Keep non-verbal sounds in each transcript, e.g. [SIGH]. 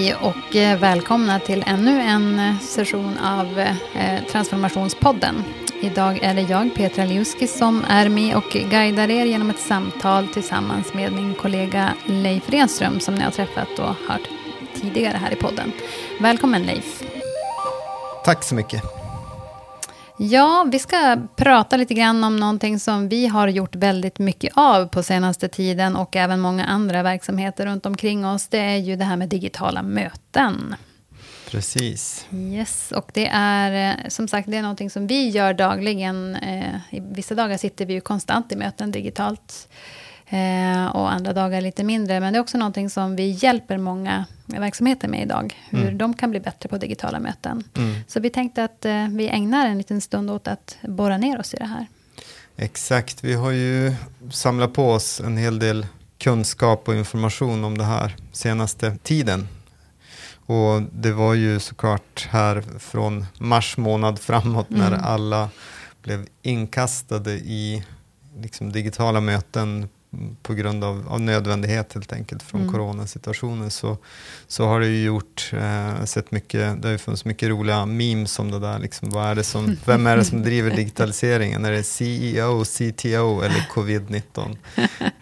Hej och eh, välkomna till ännu en eh, session av eh, Transformationspodden. Idag är det jag, Petra Liuski, som är med och guidar er genom ett samtal tillsammans med min kollega Leif Renström som ni har träffat och hört tidigare här i podden. Välkommen Leif. Tack så mycket. Ja, vi ska prata lite grann om någonting som vi har gjort väldigt mycket av på senaste tiden och även många andra verksamheter runt omkring oss. Det är ju det här med digitala möten. Precis. Yes, och det är eh, som sagt det är någonting som vi gör dagligen. Eh, I vissa dagar sitter vi ju konstant i möten digitalt. Eh, och andra dagar lite mindre. Men det är också någonting som vi hjälper många verksamheter med idag. Hur mm. de kan bli bättre på digitala möten. Mm. Så vi tänkte att eh, vi ägnar en liten stund åt att borra ner oss i det här. Exakt, vi har ju samlat på oss en hel del kunskap och information om det här senaste tiden. Och det var ju såklart här från mars månad framåt mm. när alla blev inkastade i liksom digitala möten på grund av, av nödvändighet helt enkelt från mm. coronasituationen så, så har det ju gjort, eh, sett mycket, det har ju funnits mycket roliga memes om det där. Liksom, vad är det som, [LAUGHS] vem är det som driver digitaliseringen? Är det CEO, CTO eller covid-19?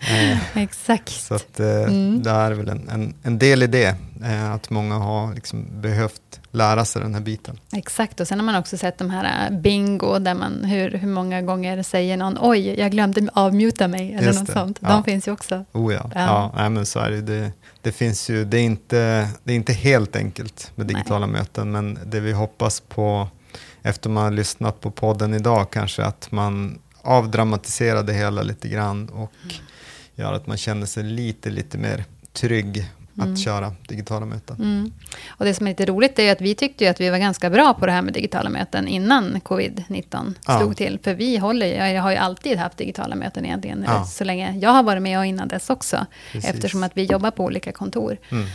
Eh, Exakt. Så att, eh, mm. det är väl en, en, en del i det, eh, att många har liksom behövt lära sig den här biten. Exakt, och sen har man också sett de här äh, bingo, där man hur, hur många gånger säger någon oj, jag glömde avmuta mig, eller Just något det. sånt. De ja. finns ju också. Oh ja, ja. ja nej, men så är det. det. Det, finns ju, det, är inte, det är inte helt enkelt med digitala nej. möten, men det vi hoppas på, efter man har lyssnat på podden idag, kanske att man avdramatiserar det hela lite grann och mm. gör att man känner sig lite, lite mer trygg mm. att köra digitala möten. Mm. Och det som är lite roligt är att vi tyckte att vi var ganska bra på det här med digitala möten innan covid-19 ja. slog till. För vi håller, jag har ju alltid haft digitala möten egentligen, ja. så länge jag har varit med och innan dess också. Precis. Eftersom att vi jobbar på olika kontor. Mm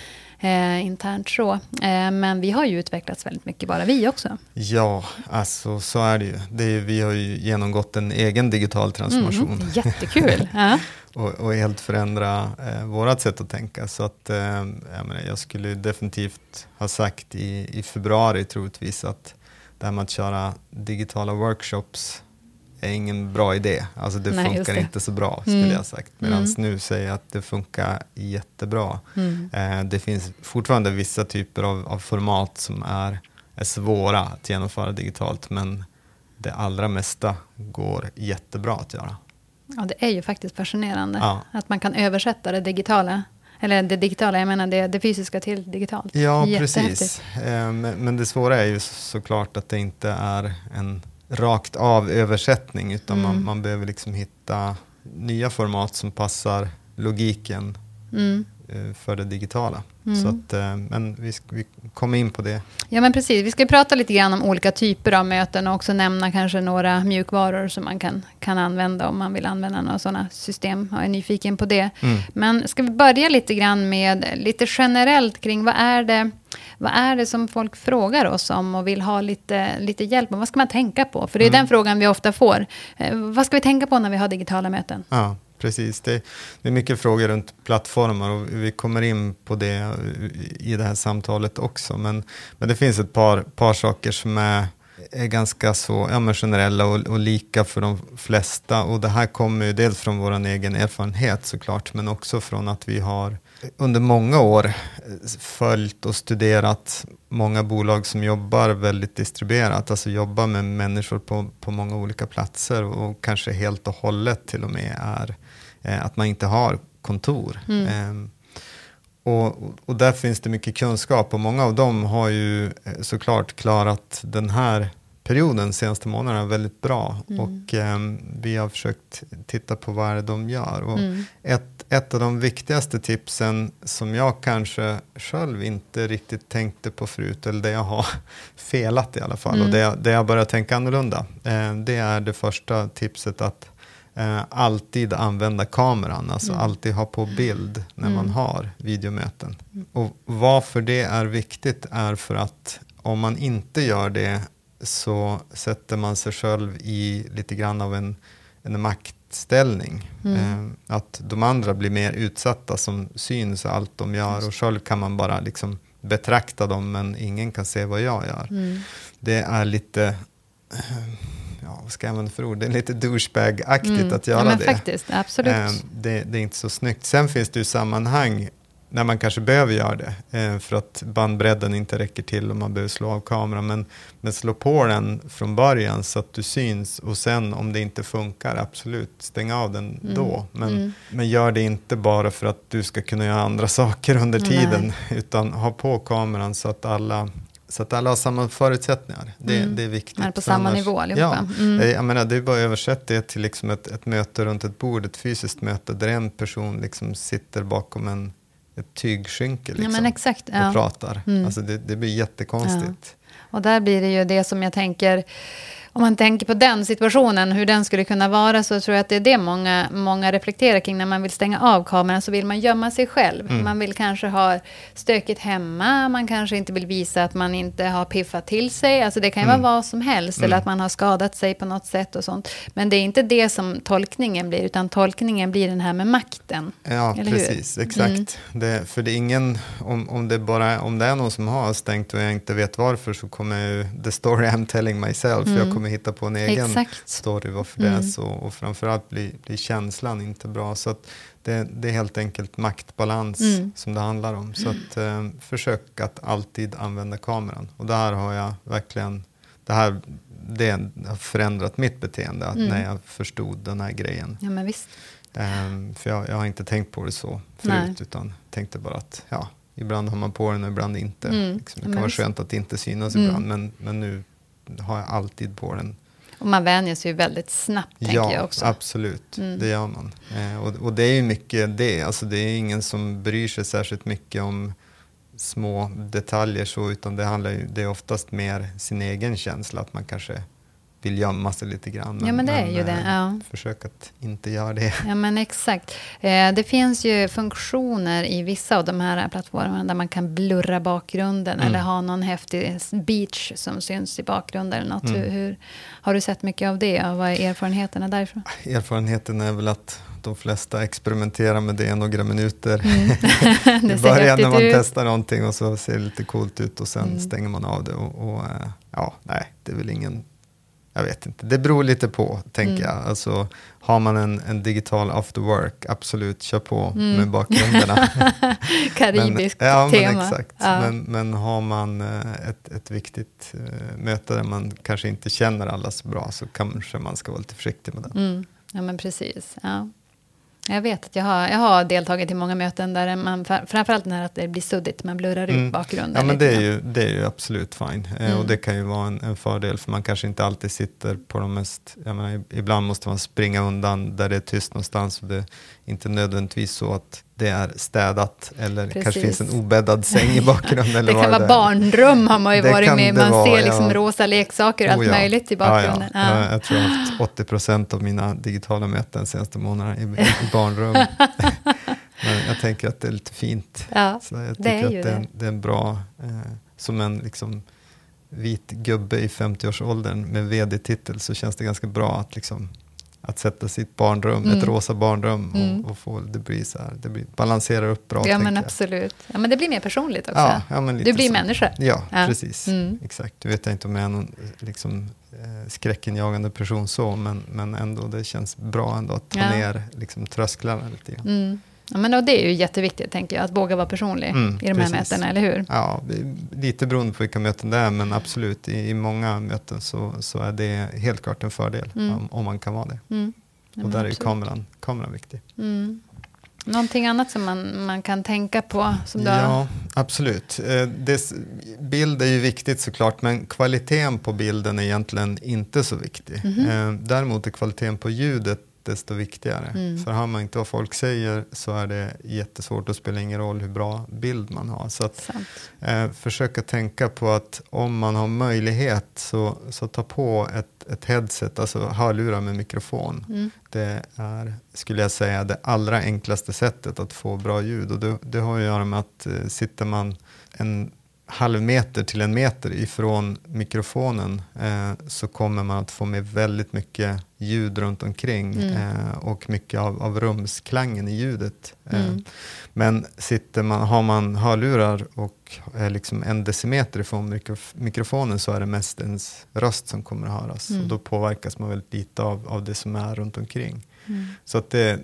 eh, internt så. Eh, men vi har ju utvecklats väldigt mycket, bara vi också. Ja, alltså så är det ju. Det är, vi har ju genomgått en egen digital transformation. Mm, [LAUGHS] jättekul. [LAUGHS] ja. och, och, helt förändra eh, vårt sätt att tänka. Så att, eh, jag, menar, jag skulle definitivt ha sagt i, i februari troligtvis att det här med att köra digitala workshops är ingen bra idé. Alltså det Nej, funkar det. inte så bra skulle mm. jag sagt. Medan mm. nu säger jag att det funkar jättebra. Mm. Eh, det finns fortfarande vissa typer av, av, format som är, är svåra att genomföra digitalt men det allra mesta går jättebra att göra. Ja, det är ju faktiskt fascinerande ja. att man kan översätta det digitala eller det digitala, jag menar det, det fysiska till digitalt. Ja, precis. Eh, men det svåra är ju såklart att det inte är en rakt av översättning utan mm. man, man behöver liksom hitta nya format som passar logiken mm. Eh, för det digitala. Mm. Så att, eh, men vi, vi kommer in på det. Ja, men precis. Vi ska prata lite grann om olika typer av möten och också nämna kanske några mjukvaror som man kan, kan använda om man vill använda några sådana system. Jag är nyfiken på det. Mm. Men ska vi börja lite grann med lite generellt kring vad är det vad är det som folk frågar oss om och vill ha lite, lite hjälp med? Vad ska man tänka på? För det är mm. den frågan vi ofta får. Eh, vad ska vi tänka på när vi har digitala möten? Ja, precis. Det, det, är mycket frågor runt plattformar och vi kommer in på det i det här samtalet också. Men, men det finns ett par, par saker som är är ganska så ja, generella och, och, lika för de flesta. Och det här kommer ju dels från vår egen erfarenhet såklart, men också från att vi har under många år eh, följt och studerat många bolag som jobbar väldigt distribuerat, alltså jobbar med människor på, på många olika platser och kanske helt och hållet till och med är eh, att man inte har kontor. Mm. Eh, och, och där finns det mycket kunskap och många av dem har ju eh, såklart klarat den här perioden, senaste månaderna, väldigt bra. Mm. Och eh, vi har försökt titta på vad är det de gör. Och mm. ett, ett av de viktigaste tipsen som jag kanske själv inte riktigt tänkte på förut, eller det jag har [LAUGHS] felat i alla fall, mm. och det det jag börjar tänka annorlunda, eh, det är det första tipset att eh, alltid använda kameran, alltså mm. alltid ha på bild när man mm. har videomöten. Mm. Och varför det är viktigt är för att om man inte gör det så sätter man sig själv i lite grann av en, en maktställning. Mm. Eh, att de andra blir mer utsatta som syns allt de gör och själv kan man bara liksom betrakta dem men ingen kan se vad jag gör. Mm. Det är lite, ja vad ska jag använda för ord, det är lite douchebag-aktigt Mm. att göra ja, det. Faktiskt, absolut. Eh, det. Det är inte så snyggt. Sen finns det ju sammanhang när man kanske behöver göra det eh, för att bandbredden inte räcker till och man behöver slå av kameran. Men, men slå på den från början så att du syns och sen om det inte funkar, absolut, stäng av den Mm. då. Men, Mm. men gör det inte bara för att du ska kunna göra andra [LAUGHS] saker under Nej. tiden utan ha på kameran så att alla så att alla har samma förutsättningar. Det, Mm. det är viktigt. Man är på samma annars- nivå allihopa. Ja, Mm. Jag menar, det är bara att översätta det till liksom ett, ett möte runt ett bord, ett fysiskt möte där en person liksom sitter bakom en, ett tygskynke ja, liksom, men exakt. och Ja. pratar. Mm. Alltså det, det blir jättekonstigt. Och där blir det ju det som jag tänker, om man tänker på den situationen, hur den skulle kunna vara, så tror jag att det är det många, många reflekterar kring när man vill stänga av kameran, så vill man gömma sig själv. Mm. Man vill kanske ha stökigt hemma, man kanske inte vill visa att man inte har piffat till sig, alltså det kan ju Mm. vara vad som helst, eller att man har skadat sig på något sätt och sånt. Men det är inte det som tolkningen blir, utan tolkningen blir den här med makten. Ja, Eller hur? precis. Exakt. Mm. Det, för det är ingen, om, om, det bara, om det är någon som har stängt och jag inte vet varför så kommer ju, the story I'm telling myself, Mm. jag kommer hitta på en egen Exakt. story varför det är Mm. så. Och framförallt blir, blir känslan inte bra. Så det, det är helt enkelt maktbalans Mm. som det handlar om. Så att, eh, försök att alltid använda kameran. Och där har jag verkligen, det här det har förändrat mitt beteende, att Mm. när jag förstod den här grejen. Ja, men visst. Ehm, för jag, jag har inte tänkt på det så förut, Nej. utan tänkte bara att ja, ibland har man på den och ibland inte. Mm. Liksom, det men kan vara visst. skönt att inte synas Mm. ibland, men, men nu har jag alltid på den. Och man vänjer sig ju väldigt snabbt, tänker ja, jag också. absolut, Mm. det gör man. Eh, och, och det är ju mycket det, alltså det är ingen som bryr sig särskilt mycket om små detaljer så, utan det handlar ju, det är oftast mer sin egen känsla, att man kanske vill gömma sig lite grann. Ja, men det är ju det, eh, ja. Försök att inte göra det. Ja, men exakt. Eh, det finns ju funktioner i vissa av de här plattformarna där man kan blurra bakgrunden Mm. eller ha någon häftig beach som syns i bakgrunden eller något. Mm. Hur, hur, har du sett mycket av det och vad är erfarenheterna därifrån? Erfarenheten är väl att de flesta experimenterar med det några minuter. Mm. [LAUGHS] [LAUGHS] I början när man ut. testar någonting och så ser det lite coolt ut och sen Mm. stänger man av det. Och, och, eh, ja, nej, det är väl ingen... Jag vet inte, det beror lite på, tänker Mm. jag. Alltså, har man en, en digital after work, absolut, kör på Mm. med bakgrunderna. [LAUGHS] Karibiskt men, ja, tema. Men, exakt. Ja. Men, men har man eh, ett, ett viktigt eh, möte där man kanske inte känner alla så bra så kanske man ska vara lite försiktig med det. Mm. Ja, men precis. Ja. Jag vet att jag har, jag har deltagit i många möten där man, fr- framförallt när att det blir suddigt, man blurrar ut Mm. bakgrunden. Ja, men det är, ju, det är ju absolut fine. Eh, Mm. Och det kan ju vara en, en fördel för man kanske inte alltid sitter på de mest, jag menar, ib- ibland måste man springa undan där det är tyst någonstans och det är inte nödvändigtvis så att det är städat eller kanske Precis. finns en obäddad säng i bakgrunden. [LAUGHS] eller Det kan vara är. barnrum har man ju Det varit med. det Man vara, ser liksom ja. rosa leksaker och allt Oh ja. möjligt i bakgrunden. Ja, ja. Ja. Jag, tror jag har haft 80 procent av mina digitala möten de senaste månaderna i, i [LAUGHS] barnrum. [LAUGHS] Men jag tänker att det är lite fint. Ja, Så jag det är tycker att det är, det. en, det är en bra, eh, som en liksom, vit gubbe i 50-årsåldern med vd-titel så känns det ganska bra att, liksom, att sätta sitt barnrum, Mm. ett rosa barnrum och, Mm. och få, det blir så här, det blir, balanserar upp bra. Ja, men absolut. Ja, men det blir mer personligt också. Ja, ja, men lite du blir så. människa. Ja, Ja. precis. Mm. Exakt. Du vet jag inte om jag är någon liksom, eh, skräckinjagande person så, men, men ändå det känns bra ändå att ta Ja. ner liksom, trösklarna lite grann. Mm. Ja, men det är ju jätteviktigt, tänker jag, att våga vara personlig Mm, i de här precis. mötena, eller hur? Ja, lite beroende på vilka möten det är, men absolut i, i många möten så, så är det helt klart en fördel Mm. om, om man kan vara det. Mm. Ja, och där är absolut. kameran, kameran viktig. Mm. Någonting annat som man, man kan tänka på? Som du har... Ja, absolut. Eh, Det, bild är ju viktigt såklart, men kvaliteten på bilden är egentligen inte så viktig. Mhm. Eh, Däremot är kvaliteten på ljudet desto viktigare. Mm. För hör man inte vad folk säger så är det jättesvårt och spelar ingen roll hur bra bild man har. Så att eh, försöka tänka på att om man har möjlighet så, så ta på ett, ett headset, alltså hörlurar med mikrofon. Mm. Det är, skulle jag säga, det allra enklaste sättet att få bra ljud. Och det, det har att göra med att eh, sitter man en halv meter till en meter ifrån mikrofonen eh, så kommer man att få med väldigt mycket ljud runt omkring mm. eh, och mycket av, av rumsklangen i ljudet. Eh, mm. Men sitter man, har man hörlurar och är liksom en decimeter ifrån mikrof mikrofonen så är det mest ens röst som kommer att höras mm. och då påverkas man väldigt lite av, av det som är runt omkring. Mm. Så att det,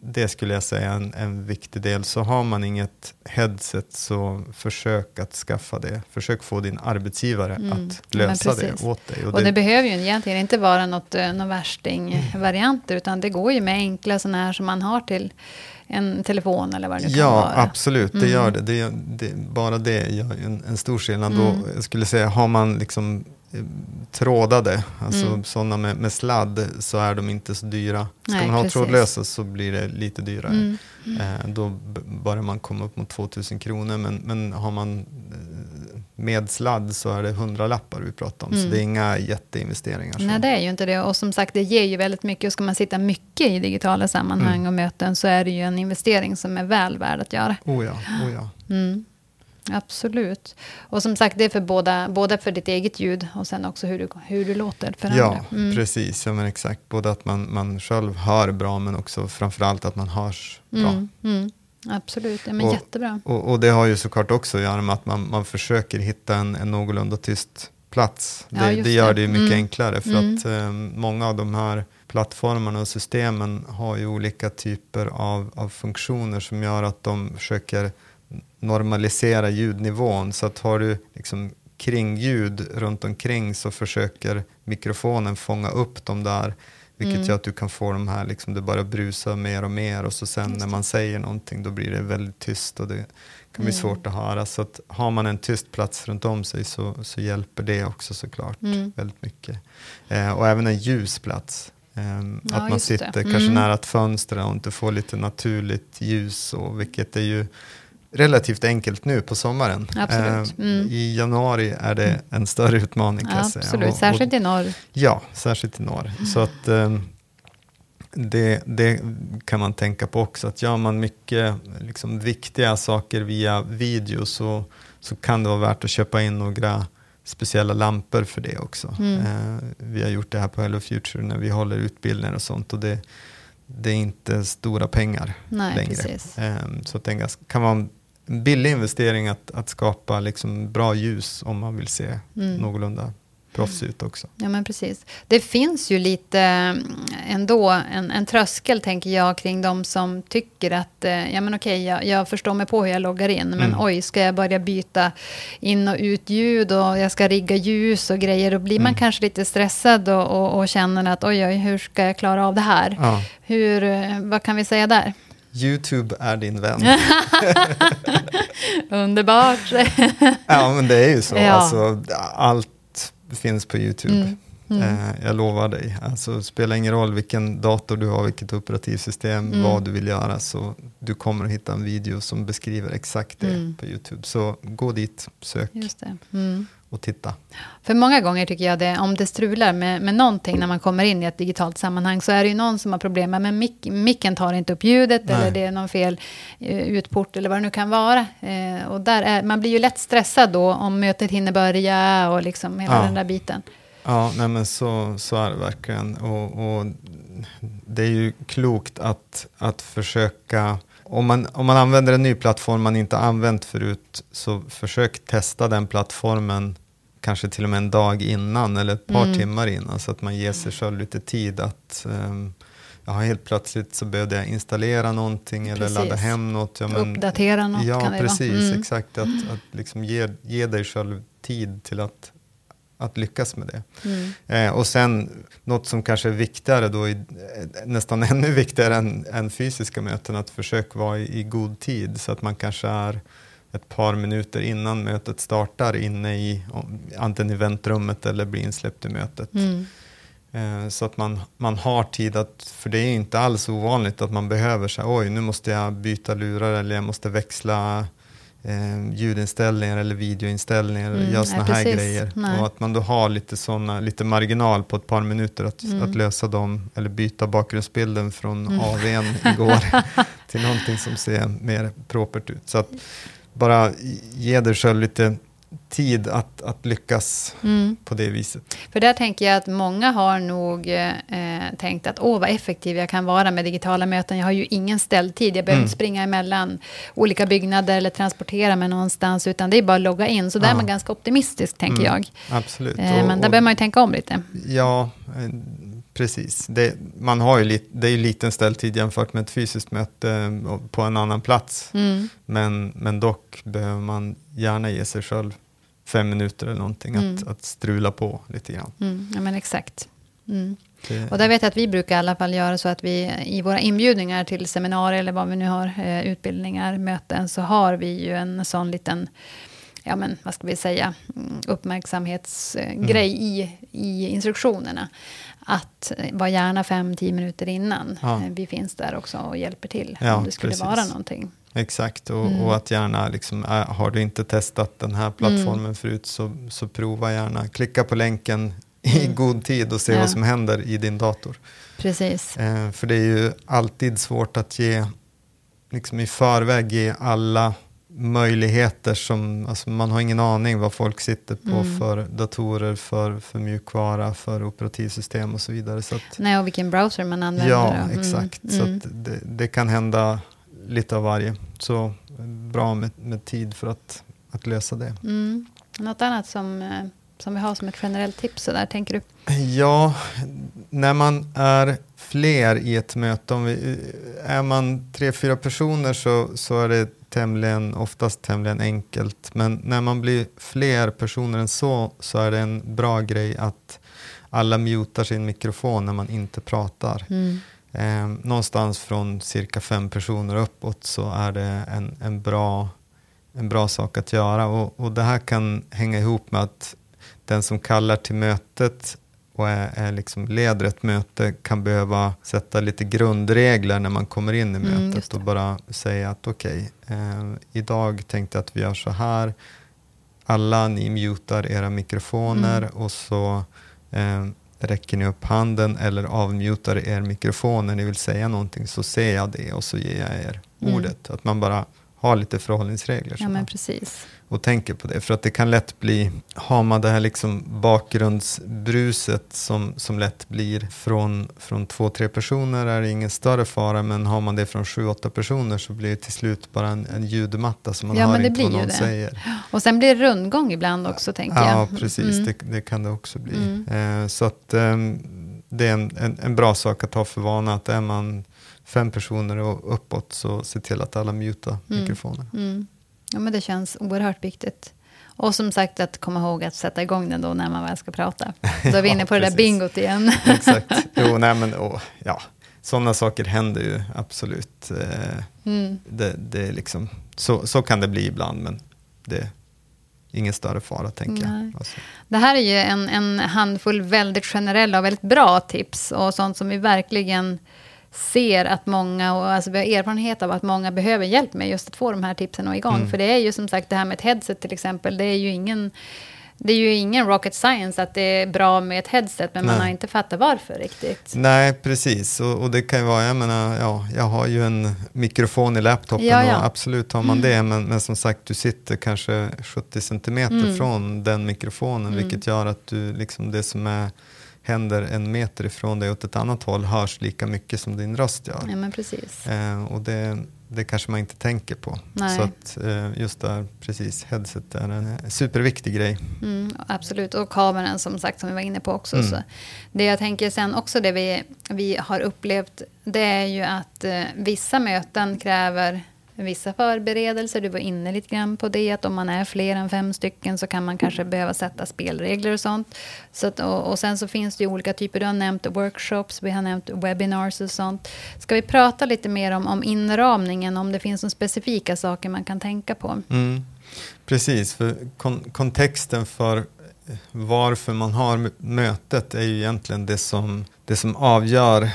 det skulle jag säga är en, en viktig del. Så har man inget headset så försök att skaffa det. Försök få din arbetsgivare mm. att lösa det åt dig. Och, och det, det, behöver ju egentligen inte vara något, eh, någon värsting-varianter utan det går ju med enkla sådana här som man har till en telefon eller vad det nu kan ja, vara. Ja, absolut. Det gör mm. det. det, det bara det gör en, en stor skillnad. Mm. Då, jag skulle säga, har man liksom trådade, alltså mm. sådana med, med, sladd, så är de inte så dyra. Ska Nej, man ha precis. trådlösa så blir det lite dyrare. Mm. Mm. Eh, då börjar man komma upp mot 2000 kronor, men, men har man eh, med sladd så är det 100 lappar vi pratar om, så mm. det är inga jätteinvesteringar. Nej, det är ju inte det. Och som sagt, det ger ju väldigt mycket. Och ska man sitta mycket i digitala sammanhang mm. och möten så är det ju en investering som är väl värd att göra. Oh ja, oh ja. Mm. Absolut. Och som sagt, det är för båda, både för ditt eget ljud och sen också hur du, hur du låter för ja, andra. Mm. Precis, ja, men exakt. Både att man, man själv hör bra, men också framförallt att man hörs bra. Mm, mm. Absolut, ja, men och, jättebra. Och, och, det har ju såklart också att göra med att man, man försöker hitta en, en någorlunda tyst plats. Det, ja, det gör det ju mycket mm. enklare, för att eh, många av de här plattformarna och systemen har ju olika typer av, av funktioner som gör att de försöker normalisera ljudnivån. Så att har du liksom kringljud runt omkring så försöker mikrofonen fånga upp dem där. Vilket mm. gör att du kan få de här, liksom, det bara brusar mer och mer och så sen när man säger någonting då blir det väldigt tyst och det kan bli mm. svårt att höra. Så att har man en tyst plats runt om sig så, så hjälper det också såklart mm. väldigt mycket. Eh, och även en ljus plats. Eh, ja, att man sitter kanske mm. nära ett fönster och inte får lite naturligt ljus, och, vilket är ju relativt enkelt nu på sommaren. Absolut. Eh, mm. I januari är det en större utmaning kan ja. Absolut, och, särskilt i norr. Ja, särskilt i norr. Mm. Så att eh, det, det, kan man tänka på också, att gör man mycket liksom, viktiga saker via video så, så kan det vara värt att köpa in några speciella lampor för det också. Mm. Eh, vi har gjort det här på Hello Future när vi håller utbildningar och sånt. Och det, det är inte stora pengar Nej, längre. Precis. Så det kan vara en billig investering att, att skapa liksom bra ljus om man vill se mm. någorlunda proffs ut också. Ja, men precis. Det finns ju lite mm, ändå en, en tröskel, tänker jag, kring de som tycker att, eh, ja men okej, jag, jag förstår mig på hur jag loggar in, men mm. oj, ska jag börja byta in och ut ljud och jag ska rigga ljus och grejer, då blir mm. man kanske lite stressad och, och, och, känner att oj, oj, hur ska jag klara av det här? Ja. Hur, eh, vad kan vi säga där? YouTube är din vän. [LAUGHS] Underbart. [LAUGHS] ja, men det är ju så. Ja. Alltså, allt finns på YouTube. Mm. Mm. Eh, jag lovar dig. Alltså, spelar ingen roll vilken dator du har, vilket operativsystem, mm. vad du vill göra. Så du kommer att hitta en video som beskriver exakt det mm. på YouTube. Så gå dit, sök. Just det. Och titta. För många gånger tycker jag det, om det strular med, med någonting när man kommer in i ett digitalt sammanhang så är det ju någon som har problem med mic, micken tar inte upp ljudet Nej. eller det är någon fel uh, utport eller vad det nu kan vara. Uh, och där är, man blir ju lätt stressad då om mötet hinner börja och liksom hela ja. den där biten. Ja, nej men så, så är det verkligen. Och, och det är ju klokt att, att försöka om man, om man använder en ny plattform man inte använt förut, så försök testa den plattformen kanske till och med en dag innan eller ett par mm. timmar innan så att man ger sig själv lite tid att um, ja, helt plötsligt så behövde jag installera någonting eller ladda hem något. Ja, men, Uppdatera något ja, kan det precis, vara. Mm. Exakt, att, att liksom ge, ge dig själv tid till att att lyckas med det. Mm. Eh, och sen något som kanske är viktigare då, eh, nästan [LAUGHS] ännu viktigare än, än fysiska möten, att försöka vara i, i, god tid så att man kanske är ett par minuter innan mötet startar inne i antingen i väntrummet eller blir insläppt i mötet. Mm. Eh, så att man, man har tid att, för det är inte alls ovanligt att man behöver säga oj nu måste jag byta lurar eller jag måste växla eh, ljudinställningar eller videoinställningar, mm, göra sådana här grejer. Nej. Och att man då har lite, såna, lite marginal på ett par minuter att, mm. att lösa dem, eller byta bakgrundsbilden från mm. AWn [LAUGHS] igår till någonting som ser mer propert ut. Så att bara ge dig själv lite tid att, att lyckas mm. på det viset. För där tänker jag att många har nog eh, tänkt att åh vad effektiv jag kan vara med digitala möten. Jag har ju ingen ställtid, jag behöver mm. inte springa emellan olika byggnader eller transportera mig någonstans, utan det är bara att logga in. Så där ja. är man ganska optimistisk, tänker mm. jag. Absolut. Eh, men där och, behöver man ju tänka om lite. Ja, eh, precis. Det, man har ju lit, det är ju liten ställtid jämfört med ett fysiskt möte eh, på en annan plats. Mm. Men, men dock behöver man gärna ge sig själv fem minuter eller någonting mm. att, att strula på lite grann. Mm, ja men exakt. Mm. Det... Och där vet jag att vi brukar i alla fall göra så att vi i våra inbjudningar till seminarier eller vad vi nu har, eh, utbildningar, möten, så har vi ju en sån liten ja men vad ska vi säga, mm, uppmärksamhetsgrej mm. i, i instruktionerna. Att eh, vara gärna fem, tio minuter innan. Ja. Eh, vi finns där också och hjälper till ja, om det skulle precis. vara någonting. Exakt, och, mm. och, att gärna, liksom, äh, har du inte testat den här plattformen mm. förut så, så prova gärna. Klicka på länken i mm. god tid och se ja. vad som händer i din dator. Precis. Eh, för det är ju alltid svårt att ge, liksom i förväg ge alla möjligheter som, alltså man har ingen aning vad folk sitter på mm. för datorer, för, för mjukvara, för operativsystem och så vidare. Så att, Nej, och vilken browser man använder. Ja, mm. exakt. Så mm. det, det, kan hända lite av varje. Så bra med, med tid för att, att lösa det. Mm. Något annat som, eh, som vi har som ett generellt tips, så där, tänker du? Ja, när man är fler i ett möte, om vi, är man tre, fyra personer så, så är det tämligen, oftast tämligen enkelt. Men när man blir fler personer än så, så är det en bra grej att alla mutar sin mikrofon när man inte pratar. Mm. Eh, någonstans från cirka fem personer uppåt så är det en, en, bra, en bra sak att göra. Och, och det här kan hänga ihop med att den som kallar till mötet och är, är liksom leder ett möte kan behöva sätta lite grundregler när man kommer in i mm, mötet och bara säga att okej, okay, eh, idag tänkte jag att vi gör så här. Alla ni mutar era mikrofoner mm. och så eh, räcker ni upp handen eller avmutar er mikrofon när ni vill säga någonting så ser jag det och så ger jag er mm. ordet. Att man bara har lite förhållningsregler. Ja, men precis och tänker på det. För att det kan lätt bli, har man det här liksom bakgrundsbruset som, som lätt blir från, från två, tre personer är det ingen större fara. Men har man det från sju, åtta personer så blir det till slut bara en, en ljudmatta som man ja, hör inte vad någon säger. Och sen blir det rundgång ibland också tänker ja, jag. Ja, precis. Mm. Det, det, kan det också bli. Mm. Eh, så att eh, det är en, en, en, bra sak att ha för vana att är man fem personer och uppåt så se till att alla mutar mm. mikrofonen. Mm. Ja, men det känns oerhört viktigt. Och som sagt att komma ihåg att sätta igång den då när man väl ska prata. Då är vi [LAUGHS] inne på ja, det där bingot igen. [LAUGHS] Exakt. Jo, [LAUGHS] nej men oh, ja. Sådana saker händer ju absolut. Eh, mm. Det, det är liksom, så, så kan det bli ibland, men det är ingen större fara, tänker nej. jag. Alltså. Det här är ju en, en handfull väldigt generella och väldigt bra tips och sånt som vi verkligen ser att många, och alltså vi har erfarenhet av att många behöver hjälp med just att få de här tipsen och igång. Mm. För det är ju som sagt det här med ett headset till exempel, det är ju ingen det är ju ingen rocket science att det är bra med ett headset, men Nej. man har inte fattat varför riktigt. Nej, precis. Och, och, det kan ju vara, jag menar, ja, jag har ju en mikrofon i laptopen ja, ja. och absolut har man mm. det, men, men, som sagt, du sitter kanske 70 centimeter mm. från den mikrofonen, mm. vilket gör att du, liksom det som är händer en meter ifrån dig åt ett annat håll hörs lika mycket som din röst gör. Ja, men precis. Eh, och det, det kanske man inte tänker på. Nej. Så att eh, just där, precis, headset är en superviktig grej. Mm, absolut, och kameran som sagt som vi var inne på också. Mm. Så det jag tänker sen också, det vi, vi har upplevt, det är ju att eh, vissa möten kräver vissa förberedelser. Du var inne lite grann på det, att om man är fler än fem stycken så kan man kanske behöva sätta spelregler och sånt. Så att, och, och, sen så finns det ju olika typer. Du har nämnt workshops, vi har nämnt webinars och sånt. Ska vi prata lite mer om, om inramningen, om det finns några specifika saker man kan tänka på? Mm. Precis, för kon kontexten för varför man har mötet är ju egentligen det som, det som avgör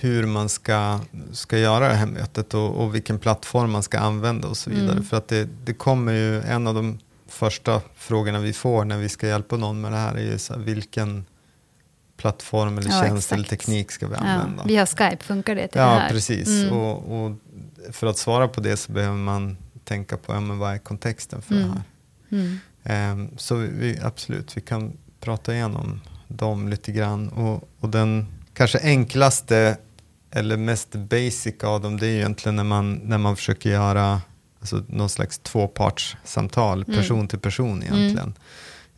hur man ska, ska göra det här mötet och, och vilken plattform man ska använda och så vidare. Mm. För att det, det kommer ju, en av de första frågorna vi får när vi ska hjälpa någon med det här är ju så här, vilken plattform eller ja, tjänst exakt. eller teknik ska vi använda. Ja, via Skype, funkar det till ja, det här? Ja, precis. Mm. Och, och, för att svara på det så behöver man tänka på ja, men vad är kontexten för mm. det här. Um, så vi, absolut, vi kan prata igenom dem lite grann. Och, och den kanske enklaste eller mest basic av dem, det är egentligen när man, när man försöker göra alltså, någon slags tvåpartssamtal, mm. person till person egentligen.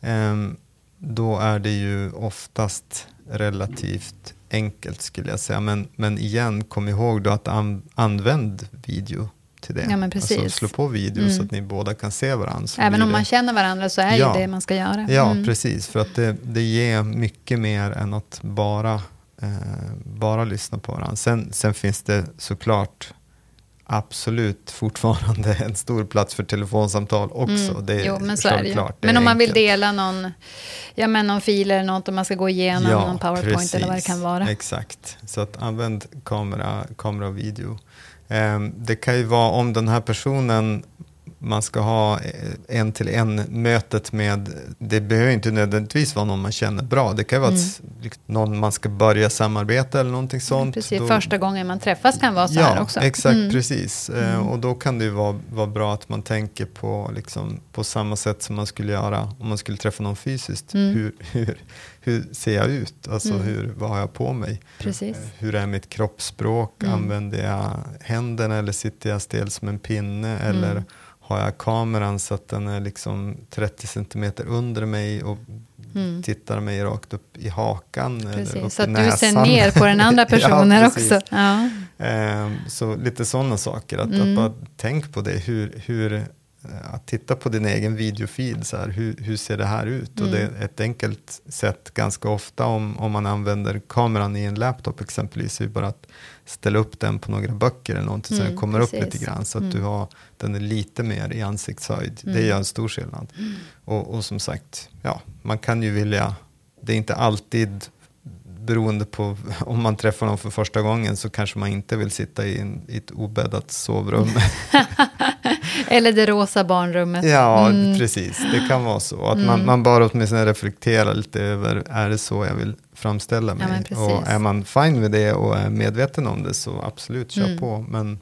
Mm. Um, då är det ju oftast relativt enkelt skulle jag säga. Men, men igen, kom ihåg då att an, använd video till det. Ja, men precis. Alltså, slå på video mm. så att ni båda kan se varandra. Även om man känner varandra så är ja. ju det man ska göra. Ja, mm. precis. För att det, det ger mycket mer än att bara, eh, bara lyssna på varandra. Sen, sen finns det såklart absolut fortfarande [LAUGHS] en stor plats för telefonsamtal också. Mm. Det jo, men så är det ju. Men om man vill dela någon, ja, men någon fil eller något, om man ska gå igenom ja, någon powerpoint precis. eller vad det kan vara. Exakt, så att använd kamera, kamera och video. Um, det kan ju vara om den här personen man ska ha eh, en till en mötet med, det behöver inte nödvändigtvis vara någon man känner bra. Det kan vara mm. att, liksom, någon man ska börja samarbeta eller någonting sånt. Precis, då, första gången man träffas kan vara så ja, här också. exakt, mm. precis. Eh, mm. och då kan det vara, vara bra att man tänker på, liksom, på samma sätt som man skulle göra om man skulle träffa någon fysiskt. Mm. Hur, [LAUGHS] hur, hur ser jag ut? Alltså mm. hur, vad har jag på mig? Precis. Eh, hur är mitt kroppsspråk? Mm. Använder jag händerna eller sitter jag stel som en pinne? Eller har jag kameran så att den är liksom 30 centimeter under mig och mm. tittar mig rakt upp i hakan. Precis, eller upp så att du ser ner på den andra [LAUGHS] personen ja, också. Ja. Um, så lite sådana saker, att, mm. att bara tänk på det. Hur, hur, eh, att titta på din egen videofeed, så här, hur, hur ser det här ut? Mm. Och det är ett enkelt sätt ganska ofta om, om man använder kameran i en laptop exempelvis, är bara att ställa upp den på några böcker eller någonting mm, så den kommer precis. upp lite grann så att mm. du har, den är lite mer i ansiktshöjd. Mm. Det gör en stor skillnad. Mm. Och, och, som sagt, ja, man kan ju vilja, det är inte alltid beroende på [LAUGHS] om man träffar någon för första gången så kanske man inte vill sitta i, en, i ett obäddat sovrum. [LAUGHS] Eller det rosa barnrummet. Ja, mm. precis. Det kan vara så. Att mm. man, man bara åtminstone reflekterar lite över, är det så jag vill framställa mig? Ja, och är man fine med det och är medveten om det så absolut, kör mm. på. Men,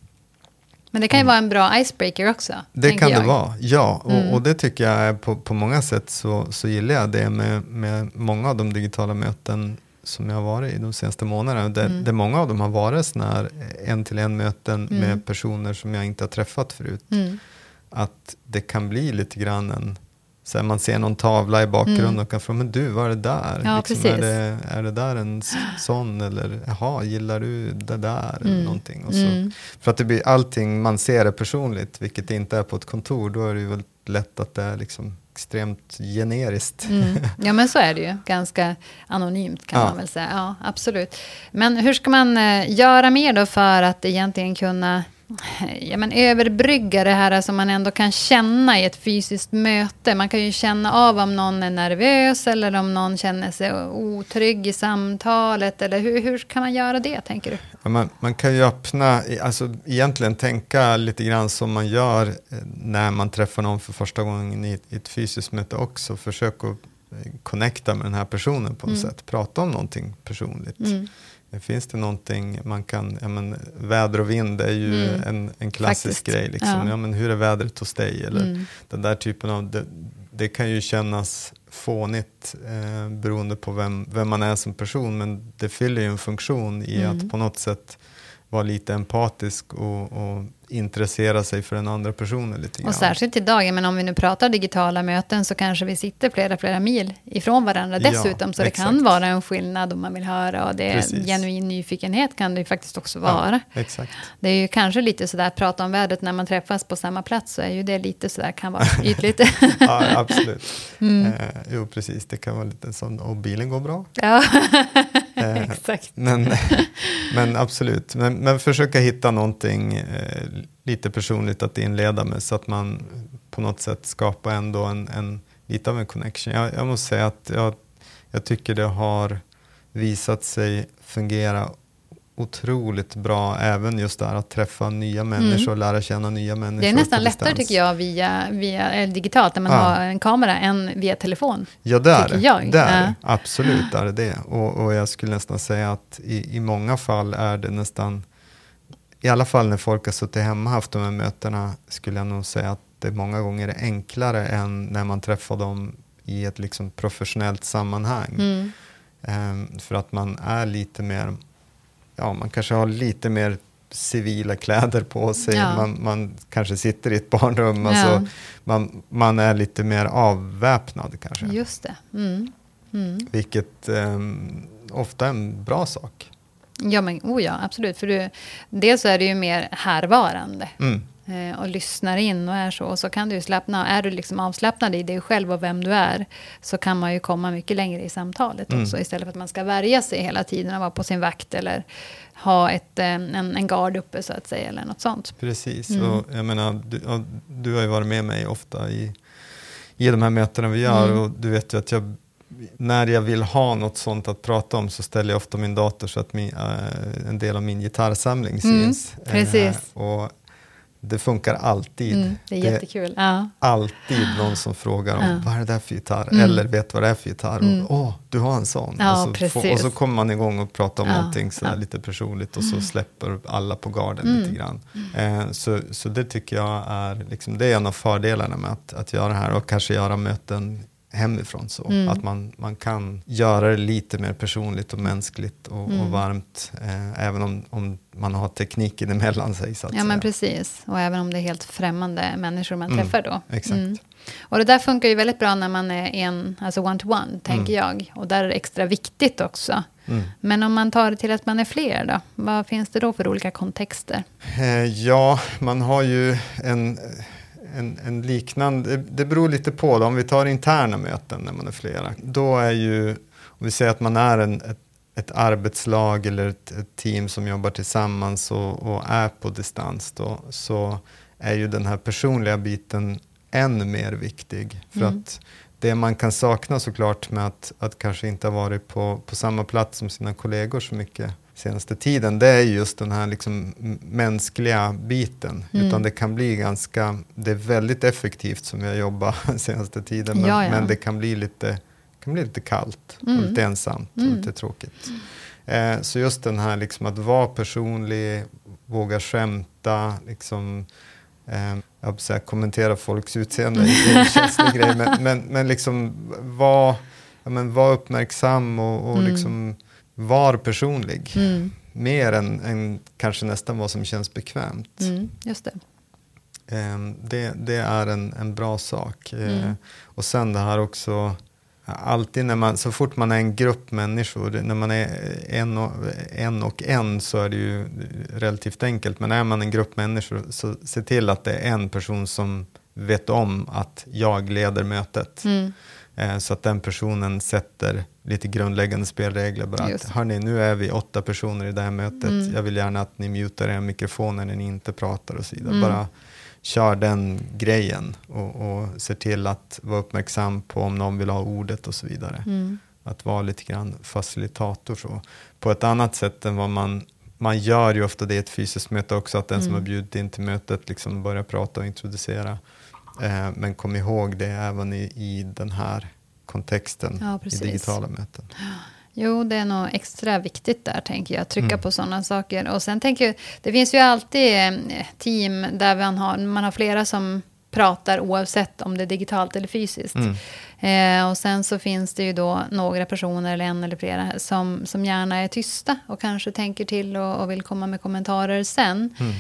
men det kan ju vara en bra icebreaker också. Det kan jag. det vara, ja. Och, mm. och, det tycker jag är på, på många sätt så, så gillar jag det med, med många av de digitala möten som jag har varit i de senaste månaderna. Där, mm. där många av dem har varit sådana här en till en möten mm. med personer som jag inte har träffat förut. Mm. Att det kan bli lite grann en så man ser någon tavla i bakgrunden mm. och kan fråga, men du, vad är det där? Ja, liksom, är, det, är det där en sån? Eller, jaha, gillar du det där? Mm. Eller någonting. Och så, mm. För att det blir allting man ser är personligt, vilket det inte är på ett kontor. Då är det ju väldigt lätt att det är liksom extremt generiskt. Mm. Ja, men så är det ju. Ganska anonymt kan ja. man väl säga. Ja, absolut. Men hur ska man eh, göra mer då för att egentligen kunna [LAUGHS] ja, men överbrygga det här som man ändå kan känna i ett fysiskt möte. Man kan ju känna av om någon är nervös eller om någon känner sig otrygg i samtalet. Eller hur, hur kan man göra det, tänker du? Ja, man, man kan ju öppna, alltså egentligen tänka lite grann som man gör eh, när man träffar någon för första gången i, i ett fysiskt möte också. Försök att eh, connecta med den här personen på något mm. sätt. Prata om någonting personligt. Mm. Finns det någonting man kan, ja, men, väder och vind är ju mm. en, en klassisk Faktiskt. grej. Liksom. Ja. ja. men hur är vädret hos dig? Eller mm. den där typen av, det, det kan ju kännas fånigt eh, beroende på vem, vem man är som person, men det fyller ju en funktion i mm. att på något sätt vara lite empatisk och, och intressera sig för den andra personen lite grann. Och särskilt idag, men om vi nu pratar digitala möten så kanske vi sitter flera, flera mil ifrån varandra dessutom. Ja, så det kan vara en skillnad om man vill höra och det är genuin nyfikenhet kan det ju faktiskt också vara. Ja, exakt. Det är ju kanske lite sådär, att prata om vädret när man träffas på samma plats så är ju det lite sådär, kan vara [LAUGHS] ytligt. ja, absolut. Mm. Eh, jo, precis, det kan vara lite sån, och bilen går bra. Ja, [LAUGHS] [LAUGHS] exakt. Men, men absolut, men, men försöka hitta någonting eh, lite personligt att inleda med så att man på något sätt skapar ändå en, en lite av en connection. Jag, jag måste säga att jag, jag tycker det har visat sig fungera otroligt bra, även just där att träffa nya människor mm. och lära känna nya människor. Det är nästan lättare tycker jag via, via digitalt, när man ja. har en kamera, än via telefon. Ja, där, jag. där ja. absolut är det det. Och, och jag skulle nästan säga att i, i många fall är det nästan i alla fall när folk har suttit hemma och haft de här mötena skulle jag nog säga att det många gånger är enklare än när man träffar dem i ett liksom professionellt sammanhang. Mm. Eh, för att man är lite mer, ja man kanske har lite mer civila kläder på sig. Ja. Man, man kanske sitter i ett barnrum. Ja. Alltså, man, man är lite mer avväpnad kanske. Just det. Mm. Mm. Vilket ehm, ofta är en bra sak. Ja, men oh ja, absolut. För du, dels så är det ju mer härvarande. Mm. Eh, och lyssnar in och är så. Och så kan du slappna. Är du liksom avslappnad i dig själv och vem du är. Så kan man ju komma mycket längre i samtalet Mm. också. Istället för att man ska värja sig hela tiden och vara på sin vakt. Eller ha ett, eh, en, en gard uppe så att säga. Eller något sånt. Precis, Mm. och jag menar, du, ja, du har ju varit med mig ofta i, i de här mötena vi gör Mm. och du vet ju att jag, när jag vill ha något sånt att prata om så ställer jag ofta min dator så att min, eh, en del av min gitarrsamling Mm, syns. precis. Eh, och det funkar alltid. Mm, det är jättekul. Ja. alltid någon som frågar om Ja. vad är det där för gitarr Mm. eller vet vad det är för gitarr. Mm. Och, Åh, du har en sån. Ja, och, så får, och så kommer man igång och pratar om Ja, någonting sådär lite personligt och så släpper alla på garden Mm. lite grann. Eh, så, så det tycker jag är, liksom, det är en av fördelarna med att, att göra det här och kanske göra möten hemifrån så. Mm. Att man, man kan göra det lite mer personligt och mänskligt och, och Mm. varmt. Eh, även om, om man har tekniken emellan sig så att Ja, säga. men precis. Och även om det är helt främmande människor man Mm, träffar då. exakt. Och det där funkar ju väldigt bra när man är en, alltså one-to-one, tänker Mm. jag. Och där är det extra viktigt också. Mm. Men om man tar det till att man är fler då? Vad finns det då för olika kontexter? Eh, ja, man har ju en, en, en liknande, det, beror lite på. Då. Om vi tar interna möten när man är flera, då är ju, om vi säger att man är en, ett, ett arbetslag eller ett, ett team som jobbar tillsammans och, och är på distans, då, så är ju den här personliga biten än mer viktig. För Mm. att det man kan sakna såklart med att, att kanske inte ha varit på, på samma plats som sina kollegor så mycket senaste tiden, det är just den här liksom mänskliga biten. Mm. Utan det kan bli ganska, det är väldigt effektivt som jag jobbar [LAUGHS] senaste tiden, men, Ja, ja. men det kan bli lite, kan bli lite kallt Mm. och lite ensamt och Mm. lite tråkigt. Eh, så just den här liksom att vara personlig, våga skämta, liksom, eh, jag säga, kommentera folks utseende, det är en [LAUGHS] känslig grej, men, men, men liksom vara ja, var uppmärksam och, och Mm. liksom var personlig. Mm. Mer än, än kanske nästan vad som känns bekvämt. Mm. Just det. Eh, det, det är en, en bra sak. Mm. och sen det här också, alltid när man, så fort man är en grupp människor, när man är en och, en och en så är det ju relativt enkelt. Men är man en grupp människor så se till att det är en person som vet om att jag leder mötet. Mm. Eh, så att den personen sätter lite grundläggande spelregler. Bara Just. att, hörni, nu är vi åtta personer i det här mötet. Mm. Jag vill gärna att ni mutar era mikrofoner när ni inte pratar och så vidare. Mm. Bara kör den grejen och, och ser till att vara uppmärksam på om någon vill ha ordet och så vidare. Mm. Att vara lite grann facilitator så. På ett annat sätt än vad man man gör ju ofta det i ett fysiskt möte också, att den som Mm. har bjudit in till mötet liksom börjar prata och introducera. Eh, men kom ihåg det även i, i den här kontexten Ja, i digitala möten. Jo, det är nog extra viktigt där, tänker jag. Trycka Mm. på sådana saker. Och sen tänker jag, det finns ju alltid eh, team där man har, man har flera som pratar oavsett om det är digitalt eller fysiskt. Mm. Eh, och sen så finns det ju då några personer, eller en eller flera, som, som gärna är tysta och kanske tänker till och, och vill komma med kommentarer sen. Mm.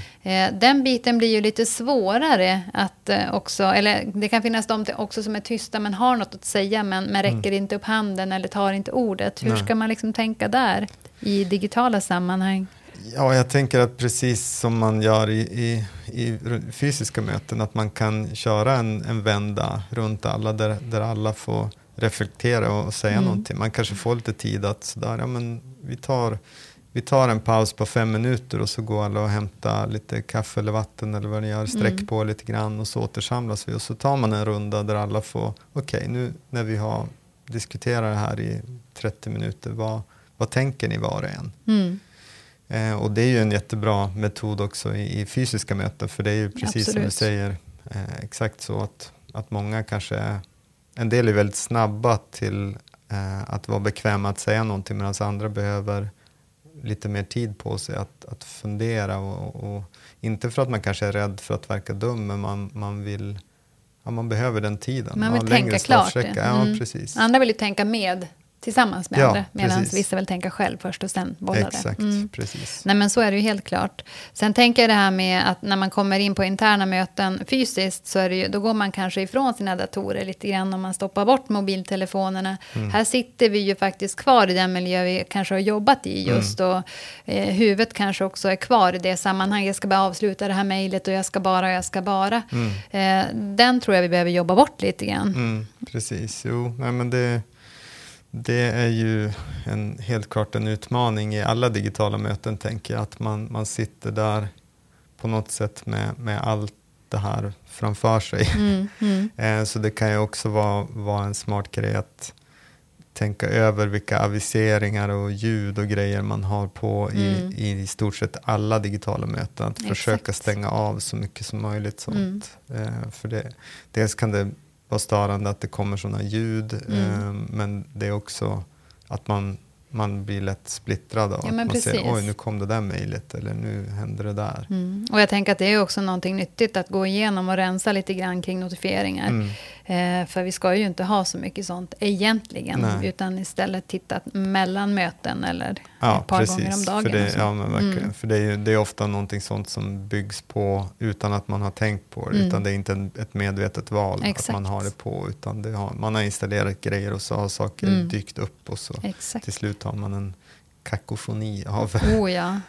Eh, den biten blir ju lite svårare att eh, också, eller det kan finnas de också som är tysta men har något att säga men, men räcker inte upp handen eller tar inte ordet. Hur Mm. Nej. ska man liksom tänka där i digitala sammanhang? Ja, jag tänker att precis som man gör i, i, i fysiska möten, att man kan köra en, en vända runt alla där, där alla får reflektera och säga Mm. någonting. Man kanske får lite tid att sådär, ja men vi tar, vi tar en paus på fem minuter och så går alla och hämtar lite kaffe eller vatten eller vad ni gör, sträck Mm. på lite grann och så återsamlas vi och så tar man en runda där alla får, okej nu när vi har diskuterat det här i 30 minuter, vad, vad tänker ni var och en? Mm. Eh, och det är ju en jättebra metod också i, i fysiska möten, för det är ju precis som du Absolut. säger, eh, exakt så att, att många kanske, är- en del är väldigt snabba till eh, att vara bekväma att säga någonting, medan andra behöver lite mer tid på sig att, att fundera och, och inte för att man kanske är rädd för att verka dum, men man, man vill ja, man behöver den tiden. Man vill ha tänka klart. Mm. Ja, precis. Andra vill ju tänka med tillsammans med Ja, andra, medan vissa vill tänka själv först och sen bolla det. Exakt, Mm. precis. Nej men så är det ju helt klart. Sen tänker jag det här med att när man kommer in på interna möten fysiskt så är det ju, då går man kanske ifrån sina datorer lite grann om man stoppar bort mobiltelefonerna. Mm. Här sitter vi ju faktiskt kvar i den miljö vi kanske har jobbat i Mm. just och eh, huvudet kanske också är kvar i det sammanhanget. Jag ska bara avsluta det här mejlet och jag ska bara och jag ska bara. Eh, den tror jag vi behöver jobba bort lite grann. Mm, precis, jo, nej, men det, det är ju en, helt klart en utmaning i alla digitala möten, tänker jag, att man, man sitter där på något sätt med, med allt det här framför sig. Mm, mm. [LAUGHS] Eh, Så det kan ju också vara, vara en smart grej att tänka över vilka aviseringar och ljud och grejer man har på i, Mm. i stort sett alla digitala möten. Att försöka Exakt. stänga av så mycket som möjligt. Mm. sånt. Eh, För det, dels kan det vara störande att det kommer sådana ljud, Mm. eh, men det är också att man, man blir lätt splittrad av Ja, att man ser precis. oj nu kom det där mejlet eller nu hände det där. Mm. Och jag tänker att det är också någonting nyttigt att gå igenom och rensa lite grann kring notifieringar. Eh, för vi ska ju inte ha så mycket sånt egentligen. Nej. Utan istället titta mellan möten eller Ja, ett par precis. gånger om dagen. För det, ja. Mm. För det är, ju, det är ofta någonting sånt som byggs på utan att man har tänkt på det. Mm. Utan det är inte ett medvetet val att Exakt. man har det på. Utan det har, man har installerat grejer och så har saker Mm. dykt upp och så Exakt. till slut har man en kakofoni av Oh ja.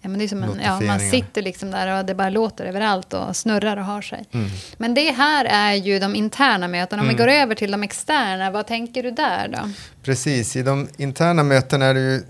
Ja, men det är som en, ja man sitter liksom där och det bara låter överallt och snurrar och har sig. Mm. Men det här är ju de interna mötena. Om Mm. vi går över till de externa, vad tänker du där då? Precis, i de interna mötena är det ju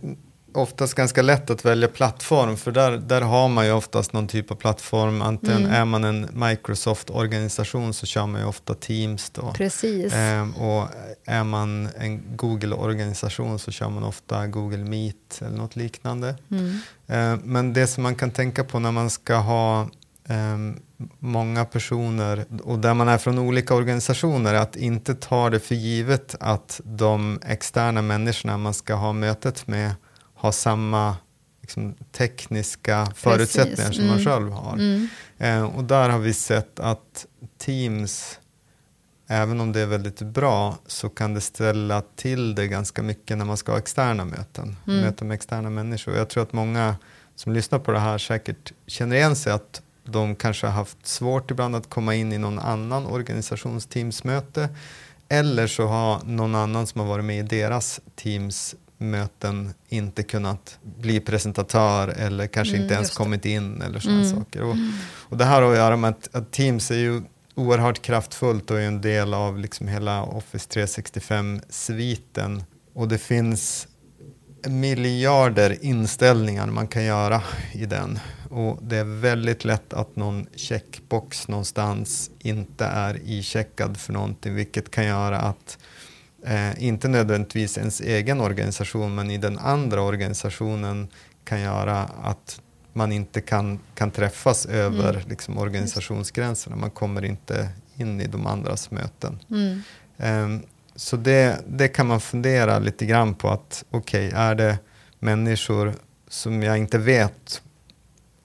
oftast ganska lätt att välja plattform. För där, där har man ju oftast någon typ av plattform. Antingen Mm. är man en Microsoft-organisation så kör man ju ofta Teams då. Precis. Ehm, och är man en Google-organisation så kör man ofta Google Meet eller något liknande. Mm. Ehm, men det som man kan tänka på när man ska ha ehm, många personer och där man är från olika organisationer att inte ta det för givet att de externa människorna man ska ha mötet med har samma liksom, tekniska förutsättningar som man Mm. själv har. Mm. Eh, och där har vi sett att Teams, även om det är väldigt bra, så kan det ställa till det ganska mycket när man ska ha externa möten. Mm. Möten med externa människor. Jag tror att många som lyssnar på det här säkert känner igen sig att de kanske har haft svårt ibland att komma in i någon annan organisations Teams-möte. Eller så har någon annan som har varit med i deras Teams möten inte kunnat bli presentatör eller kanske Mm, inte ens kommit in eller sådana Mm. saker. Och, och det här har att göra med att, att Teams är ju oerhört kraftfullt och är en del av liksom hela Office 365-sviten. Och det finns miljarder inställningar man kan göra i den. Och det är väldigt lätt att någon checkbox någonstans inte är icheckad för någonting, vilket kan göra att eh, inte nödvändigtvis ens egen organisation, men i den andra organisationen kan göra att man inte kan, kan träffas över Mm. liksom, organisationsgränserna. Man kommer inte in i de andras möten. Mm. Ehm, så det, det kan man fundera lite grann på att okej, är det människor som jag inte vet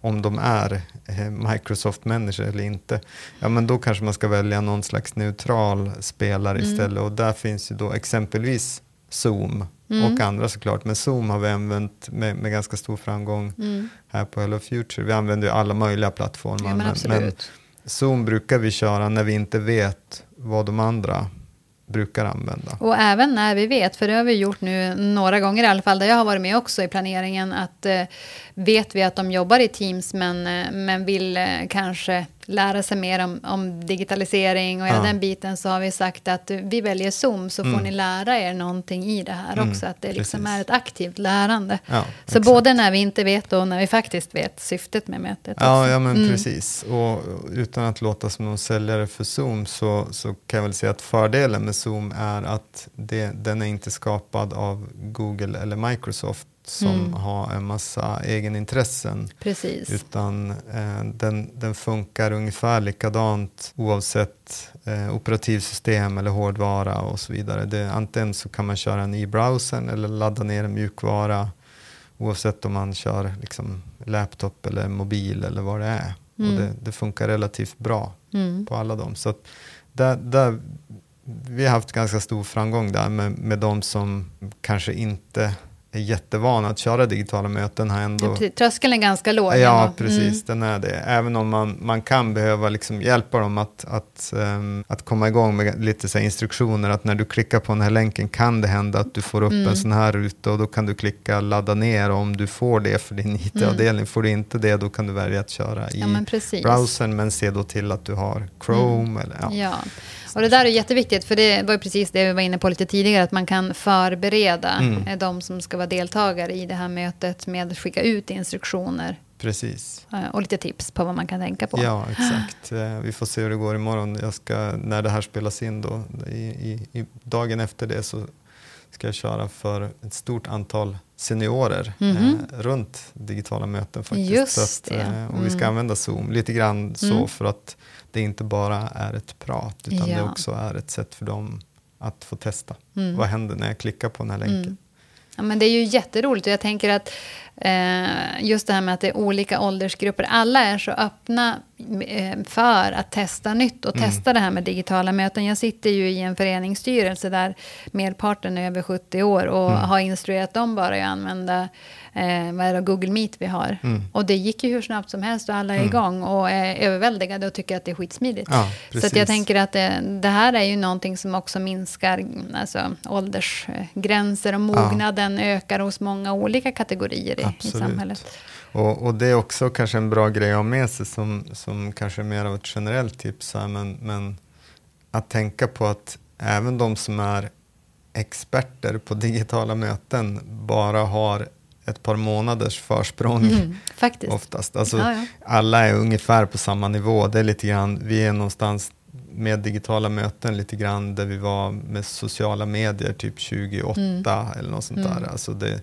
om de är eh, Microsoft-människor eller inte, ja men då kanske man ska välja någon slags neutral spelare Mm. istället. Och där finns ju då exempelvis Zoom Mm. och andra såklart. Men Zoom har vi använt med, med ganska stor framgång Mm. här på Hello Future. Vi använder ju alla möjliga plattformar. Ja, men absolut. Zoom brukar vi köra när vi inte vet vad de andra brukar använda. Och även när vi vet, för det har vi gjort nu några gånger i alla fall, där jag har varit med också i planeringen, att eh, vet vi att de jobbar i Teams men, eh, men vill eh, kanske lära sig mer om, om digitalisering och hela Ja. den biten så har vi sagt att vi väljer Zoom så får Mm. ni lära er någonting i det här Mm, också, att det liksom precis. är ett aktivt lärande. Ja, Så exakt. både när vi inte vet och när vi faktiskt vet syftet med mötet. Ja, också. ja men Mm. precis. Och utan att låta som någon säljare för Zoom så, så kan jag väl säga att fördelen med Zoom är att det, den är inte skapad av Google eller Microsoft som Mm. har en massa egenintressen. Precis. Utan eh, den, den funkar ungefär likadant oavsett eh, operativsystem eller hårdvara och så vidare. Det, antingen så kan man köra den i browsern eller ladda ner en mjukvara oavsett om man kör liksom, laptop eller mobil eller vad det är. Mm. Och det, det funkar relativt bra Mm. på alla dem. Så att där, där, vi har haft ganska stor framgång där med, med de som kanske inte är jättevana att köra digitala möten har ändå... Ja, Tröskeln är ganska låg. Ja, precis, mm. den är det. Även om man, man kan behöva liksom hjälpa dem att, att, um, att komma igång med lite så instruktioner, att när du klickar på den här länken kan det hända att du får upp mm. en sån här ruta och då kan du klicka ladda ner och om du får det för din [LAUGHS] IT-avdelning, mm. får du inte det då kan du välja att köra i ja, men browsern, men se då till att du har Chrome. Mm. Eller, ja. ja. Och det där är jätteviktigt, för det var ju precis det vi var inne på lite tidigare, att man kan förbereda mm. De som ska vara deltagare i det här mötet med att skicka ut instruktioner. Precis. Eh, och lite tips på vad man kan tänka på. Ja, exakt. Eh, vi får se hur det går imorgon. Jag ska, när det här spelas in då, i, i, i dagen efter det så ska jag köra för ett stort antal seniorer mm -hmm. eh, runt digitala möten. faktiskt. Just att. Eh, och vi ska mm. använda Zoom lite grann så mm. för att det inte bara är ett prat utan ja. det också är ett sätt för dem att få testa. Mm. Vad händer när jag klickar på den här länken? Mm. Ja, men det är ju jätteroligt och jag tänker att eh, just det här med att det är olika åldersgrupper. Alla är så öppna eh, för att testa nytt och mm. testa det här med digitala möten. Jag sitter ju i en föreningsstyrelse där merparten är över 70 år och mm. har instruerat dem bara att använda eh, vad är det, Google Meet vi har. Mm. Och det gick ju hur snabbt som helst och alla är mm. igång och är överväldigade och tycker att det är skitsmidigt. Ja, så jag tänker att det, det, här är ju någonting som också minskar alltså, åldersgränser och mognaden ja. ökar hos många olika kategorier i, i samhället. Och, och, det är också kanske en bra grej att ha med sig som, som kanske är mer av ett generellt tips. Här, men, men att tänka på att även de som är experter på digitala möten bara har ett par månaders försprång mm, faktiskt. oftast. Alltså, ja, ja. Alla är ungefär på samma nivå. Det är lite grann, vi är någonstans med digitala möten lite grann där vi var med sociala medier typ 28 mm. eller något sånt mm. där. Alltså det,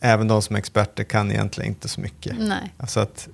även de som är experter kan egentligen inte så mycket. Nej. Alltså att,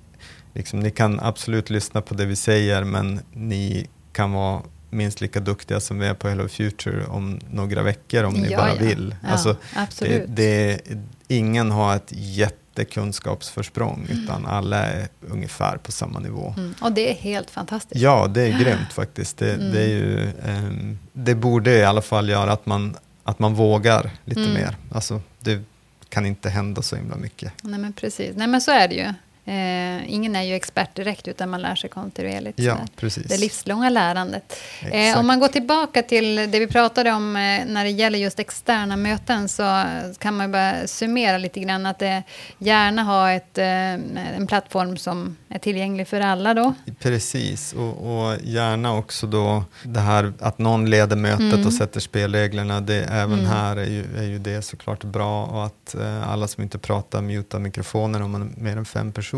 liksom, ni kan absolut lyssna på det vi säger men ni kan vara minst lika duktiga som vi är på Hello Future om några veckor om ni ja, bara vill. Ja, alltså, det, det, ingen har ett jättekunskapsförsprång mm. utan alla är ungefär på samma nivå. Mm. Och det är helt fantastiskt. Ja, det är grymt faktiskt. Det, mm. det, är ju, um, det borde i alla fall göra att man, att man vågar lite mm. mer. Alltså, det kan inte hända så himla mycket. Nej, men precis. Nej, men så är det ju. Eh, ingen är ju expert direkt, utan man lär sig kontinuerligt. Ja, precis. Det livslånga lärandet. Eh, om man går tillbaka till det vi pratade om eh, när det gäller just externa möten, så kan man bara summera lite grann att det gärna ha ett, eh, en plattform som är tillgänglig för alla då. Precis, och, och gärna också då det här att någon leder mötet mm. och sätter spelreglerna. Det, även mm. här är ju, är ju det såklart bra och att eh, alla som inte pratar mutar mikrofonen om man är mer än fem personer.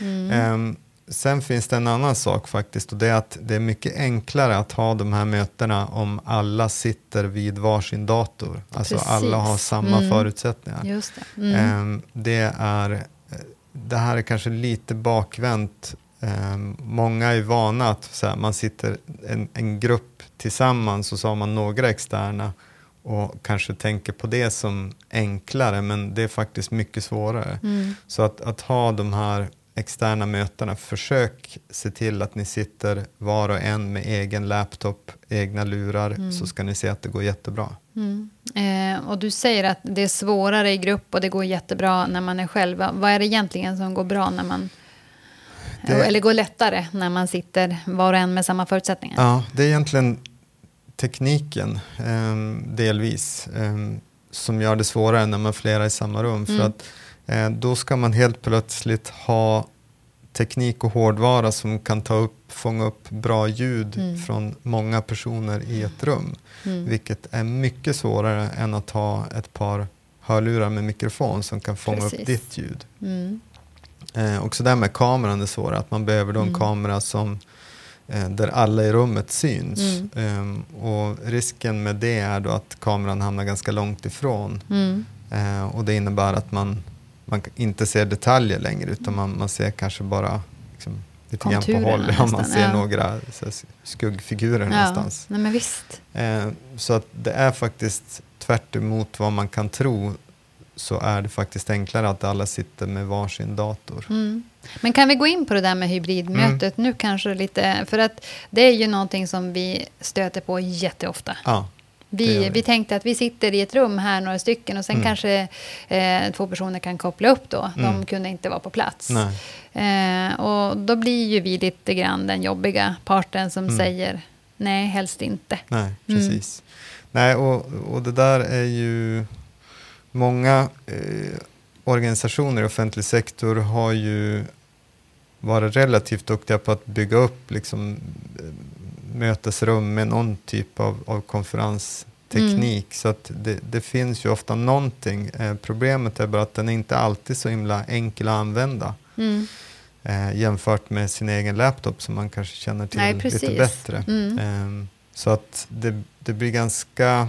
Mm. Um, sen finns det en annan sak faktiskt och det är att det är mycket enklare att ha de här mötena om alla sitter vid varsin dator. Alltså Precis. alla har samma mm. förutsättningar. Just det. Mm. Um, det är det här är kanske lite bakvänt. Um, många är vana att man sitter en, en grupp tillsammans och så har man några externa och kanske tänker på det som enklare, men det är faktiskt mycket svårare. Mm. Så att, att ha de här externa mötena, försök se till att ni sitter var och en med egen laptop, egna lurar, mm. så ska ni se att det går jättebra. Mm. Eh, och du säger att det är svårare i grupp och det går jättebra när man är själv. Vad är det egentligen som går bra när man det, eller går lättare när man sitter var och en med samma förutsättningar? Ja, det är egentligen tekniken eh, delvis eh, som gör det svårare när man är flera i samma rum. Mm. För att eh, då ska man helt plötsligt ha teknik och hårdvara som kan ta upp, fånga upp bra ljud mm. från många personer i ett rum. Mm. Vilket är mycket svårare än att ha ett par hörlurar med mikrofon som kan fånga Precis. upp ditt ljud. Mm. Eh, också det här med kameran är svårare, att man behöver då en mm. kamera som där alla i rummet syns. Mm. Um, och risken med det är då att kameran hamnar ganska långt ifrån. Mm. Uh, och det innebär att man, man inte ser detaljer längre utan man, man ser kanske bara liksom, lite grann på håll. [LAUGHS] Ja, man ser ja. några här, skuggfigurer ja. någonstans. Nej, men visst. Uh, så att det är faktiskt tvärt vad man kan tro så är det faktiskt enklare att alla sitter med varsin dator. Mm. Men kan vi gå in på det där med hybridmötet Mm. nu kanske lite, för att det är ju någonting som vi stöter på jätteofta. Ja, Vi, vi. vi tänkte att vi sitter i ett rum här, några stycken, och sen Mm. kanske eh, två personer kan koppla upp då. De Mm. kunde inte vara på plats. Eh, och då blir ju vi lite grann den jobbiga parten som Mm. säger nej, helst inte. Nej, Mm. precis. Nej, och, och det där är ju... Många eh, organisationer i offentlig sektor har ju varit relativt duktiga på att bygga upp liksom, eh, mötesrum med någon typ av, av konferensteknik. Mm. Så att det, det finns ju ofta någonting. Eh, problemet är bara att den är inte alltid så himla enkel att använda. Mm. Eh, jämfört med sin egen laptop som man kanske känner till Nej, lite bättre. Mm. Ehm, så att det, det blir ganska,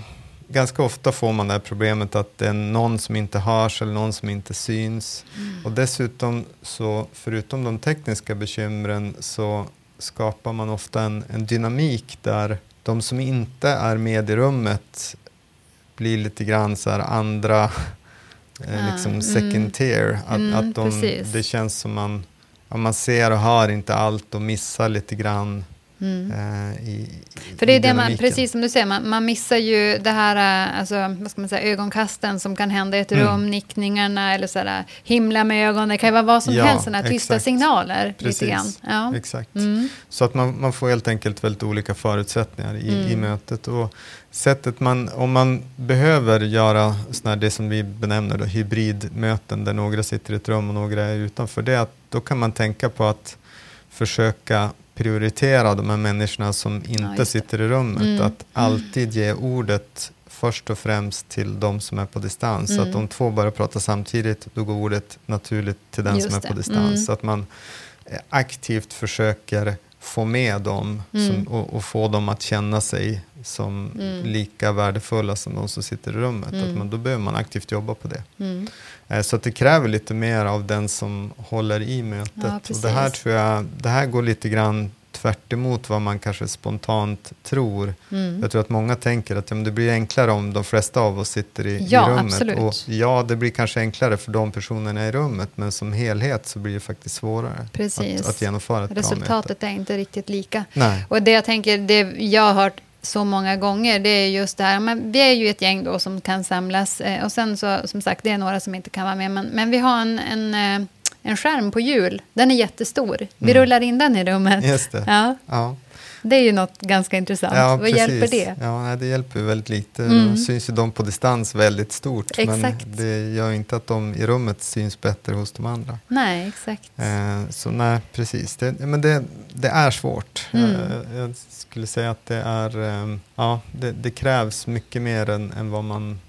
ganska ofta får man det här problemet att det är någon som inte hörs eller någon som inte syns. Mm. Och dessutom så, förutom de tekniska bekymren så skapar man ofta en, en dynamik där de som inte är med i rummet blir lite grann så här andra, [LAUGHS] eh, liksom mm. second tier. Att, Mm, att de, det känns som man, man ser och hör inte allt och missar lite grann Mm. eh, i, För det är det man, precis som du säger, man, man missar ju det här, äh, alltså, vad ska man säga, ögonkasten som kan hända i ett Mm. rum, nickningarna eller så här, himla med ögonen, det kan ju vara vad som Ja, helst, sådana här tysta exakt. signaler. Precis. Ja. Exakt. Mm. Så att man, man får helt enkelt väldigt olika förutsättningar i, i Mm. mötet. Och sättet man, om man behöver göra såna det som vi benämner då, hybridmöten där några sitter i ett rum och några är utanför, det är att då kan man tänka på att försöka prioritera de här människorna som inte det. sitter i rummet. Mm. Att alltid ge ordet först och främst till de som är på distans. Så Mm. att om två börjar prata samtidigt, då går ordet naturligt till den Just som är det. på distans. Mm. Så att man eh, aktivt försöker få med dem Mm. som, och, och få dem att känna sig som Mm. lika värdefulla som de som sitter i rummet. Mm. Att man, då behöver man aktivt jobba på det. Mm. Eh, Så att det kräver lite mer av den som håller i mötet. Ja, och det här tror jag, det här går lite grann tvärt emot vad man kanske spontant tror. Mm. Jag tror att många tänker att ja, men det blir enklare om de flesta av oss sitter i, Ja, i rummet. absolut. Och ja, det blir kanske enklare för de personerna i rummet, men som helhet så blir det faktiskt svårare Precis. att, att genomföra ett bra möte. Resultatet är inte riktigt lika. Nej. Och det jag tänker, det jag har hört så många gånger, det är just det här, men vi är ju ett gäng då som kan samlas eh, och sen så, som sagt, det är några som inte kan vara med, men, men vi har en, en, eh, en skärm på hjul, den är jättestor. Vi Mm. rullar in den i rummet. Just det. Ja, Ja. Det är ju något ganska intressant. Ja, Vad precis. hjälper det? Ja, det hjälper väldigt lite. Mm. Då syns ju de på distans väldigt stort. Exakt. Men det gör ju inte att de i rummet syns bättre hos de andra. Nej, exakt. Eh, så nej, precis. Det, men det, det är svårt. Mm. Eh, jag skulle säga att det är, eh, ja, det, det krävs mycket mer än, än vad man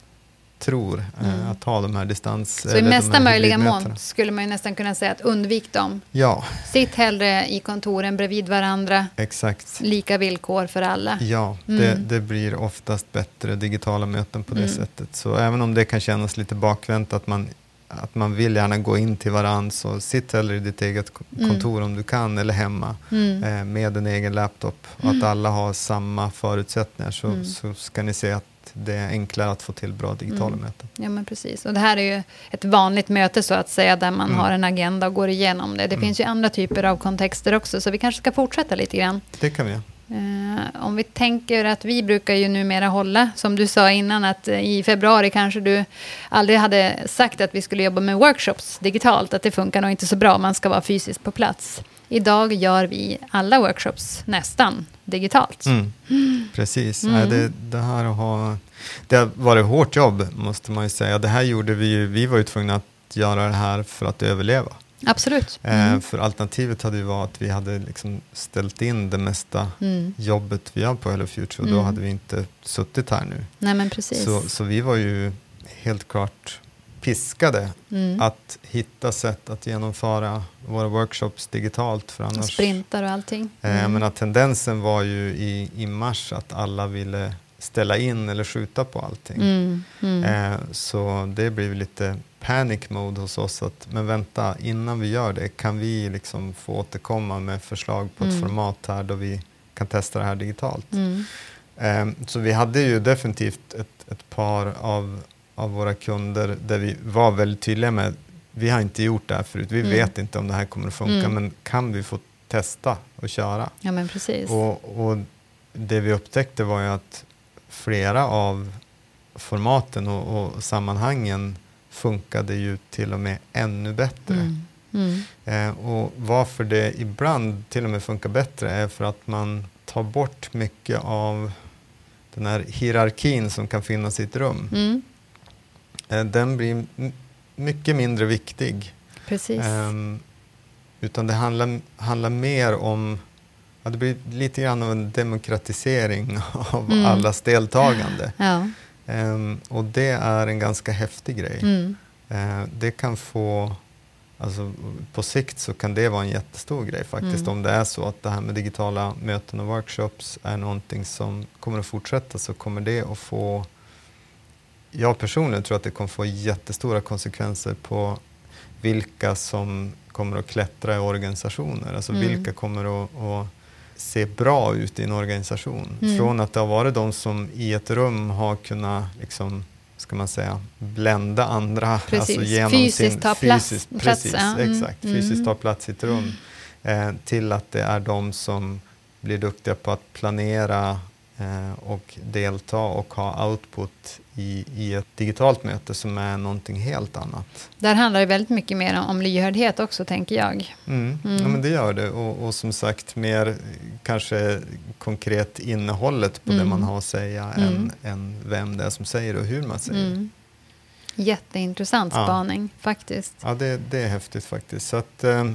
tror eh, Mm. att ha de här distans... Så i mesta möjliga mån skulle man ju nästan kunna säga att undvik dem. Ja, Sitt hellre i kontoren bredvid varandra, exakt. lika villkor för alla. Ja, Mm. det, det blir oftast bättre digitala möten på det Mm. sättet. Så även om det kan kännas lite bakvänt att man, att man vill gärna gå in till varandra så sitt hellre i ditt eget Mm. kontor om du kan eller hemma Mm. eh, med en egen laptop och att alla har samma förutsättningar så, Mm. så ska ni se att det är enklare att få till bra digitala Mm. möten. Ja, men precis. Och det här är ju ett vanligt möte så att säga, där man Mm. har en agenda och går igenom det. Det Mm. finns ju andra typer av kontexter också, så vi kanske ska fortsätta lite grann. Det kan vi göra. Eh, om vi tänker att vi brukar ju numera hålla, som du sa innan, att i februari kanske du aldrig hade sagt att vi skulle jobba med workshops digitalt, att det funkar nog inte så bra, man ska vara fysiskt på plats. Idag gör vi alla workshops nästan digitalt. Mm. Precis. Mm. Nej, det, det, här har, det har varit hårt jobb måste man ju säga. Det här gjorde vi ju, vi var ju tvungna att göra det här för att överleva. Absolut. Eh, Mm. för alternativet hade ju varit att vi hade liksom ställt in det mesta Mm. jobbet vi gör på Hello Future och då Mm. hade vi inte suttit här nu. Nej, men precis. Så, så vi var ju helt klart piskade mm. att hitta sätt att genomföra våra workshops digitalt. För annars, sprintar och allting. eh, Mm. men att tendensen var ju i, i mars att alla ville ställa in eller skjuta på allting. Mm. Mm. Eh, så det blev lite panic mode hos oss. Att, men vänta, innan vi gör det kan vi liksom få återkomma med förslag på ett Mm. format här då vi kan testa det här digitalt. Mm. Eh, så vi hade ju definitivt ett, ett par av, av våra kunder där vi var väldigt tydliga med vi har inte gjort det här förut, vi mm. vet inte om det här kommer att funka, mm. men kan vi få testa och köra? Ja, men precis. Och, och det vi upptäckte var ju att flera av formaten och, och sammanhangen funkade ju till och med ännu bättre. Mm. Mm. Eh, och varför det ibland till och med funkar bättre är för att man tar bort mycket av den här hierarkin som kan finnas i ett rum. Mm. Eh, den blir mycket mindre viktig. Precis. Eh, utan det handlar, handlar mer om Ja, det blir lite grann av en demokratisering [LAUGHS] av mm. allas deltagande. Ja. Um, och det är en ganska häftig grej. Mm. Uh, det kan få, alltså, på sikt så kan det vara en jättestor grej faktiskt. Mm. Om det är så att det här med digitala möten och workshops är någonting som kommer att fortsätta så kommer det att få, jag personligen tror att det kommer få jättestora konsekvenser på vilka som kommer att klättra i organisationer. Alltså mm. vilka kommer att, att se bra ut i en organisation. Mm. Från att det har varit de som i ett rum har kunnat liksom, ska man säga, blända andra. Precis. Alltså genom fysiskt sin, ta plats. Fysiskt, precis, ja. mm. exakt, fysiskt mm. ta plats i ett rum. Eh, till att det är de som blir duktiga på att planera och delta och ha output i, i ett digitalt möte som är någonting helt annat. Där handlar det väldigt mycket mer om lyhördhet också, tänker jag. Mm. Mm. Ja, men det gör det. Och, och, som sagt, mer kanske konkret innehållet på mm. det man har att säga än, mm. än vem det är som säger och hur man säger. Mm. Jätteintressant spaning, ja. faktiskt. Ja, det, det är häftigt faktiskt. Så att, eh,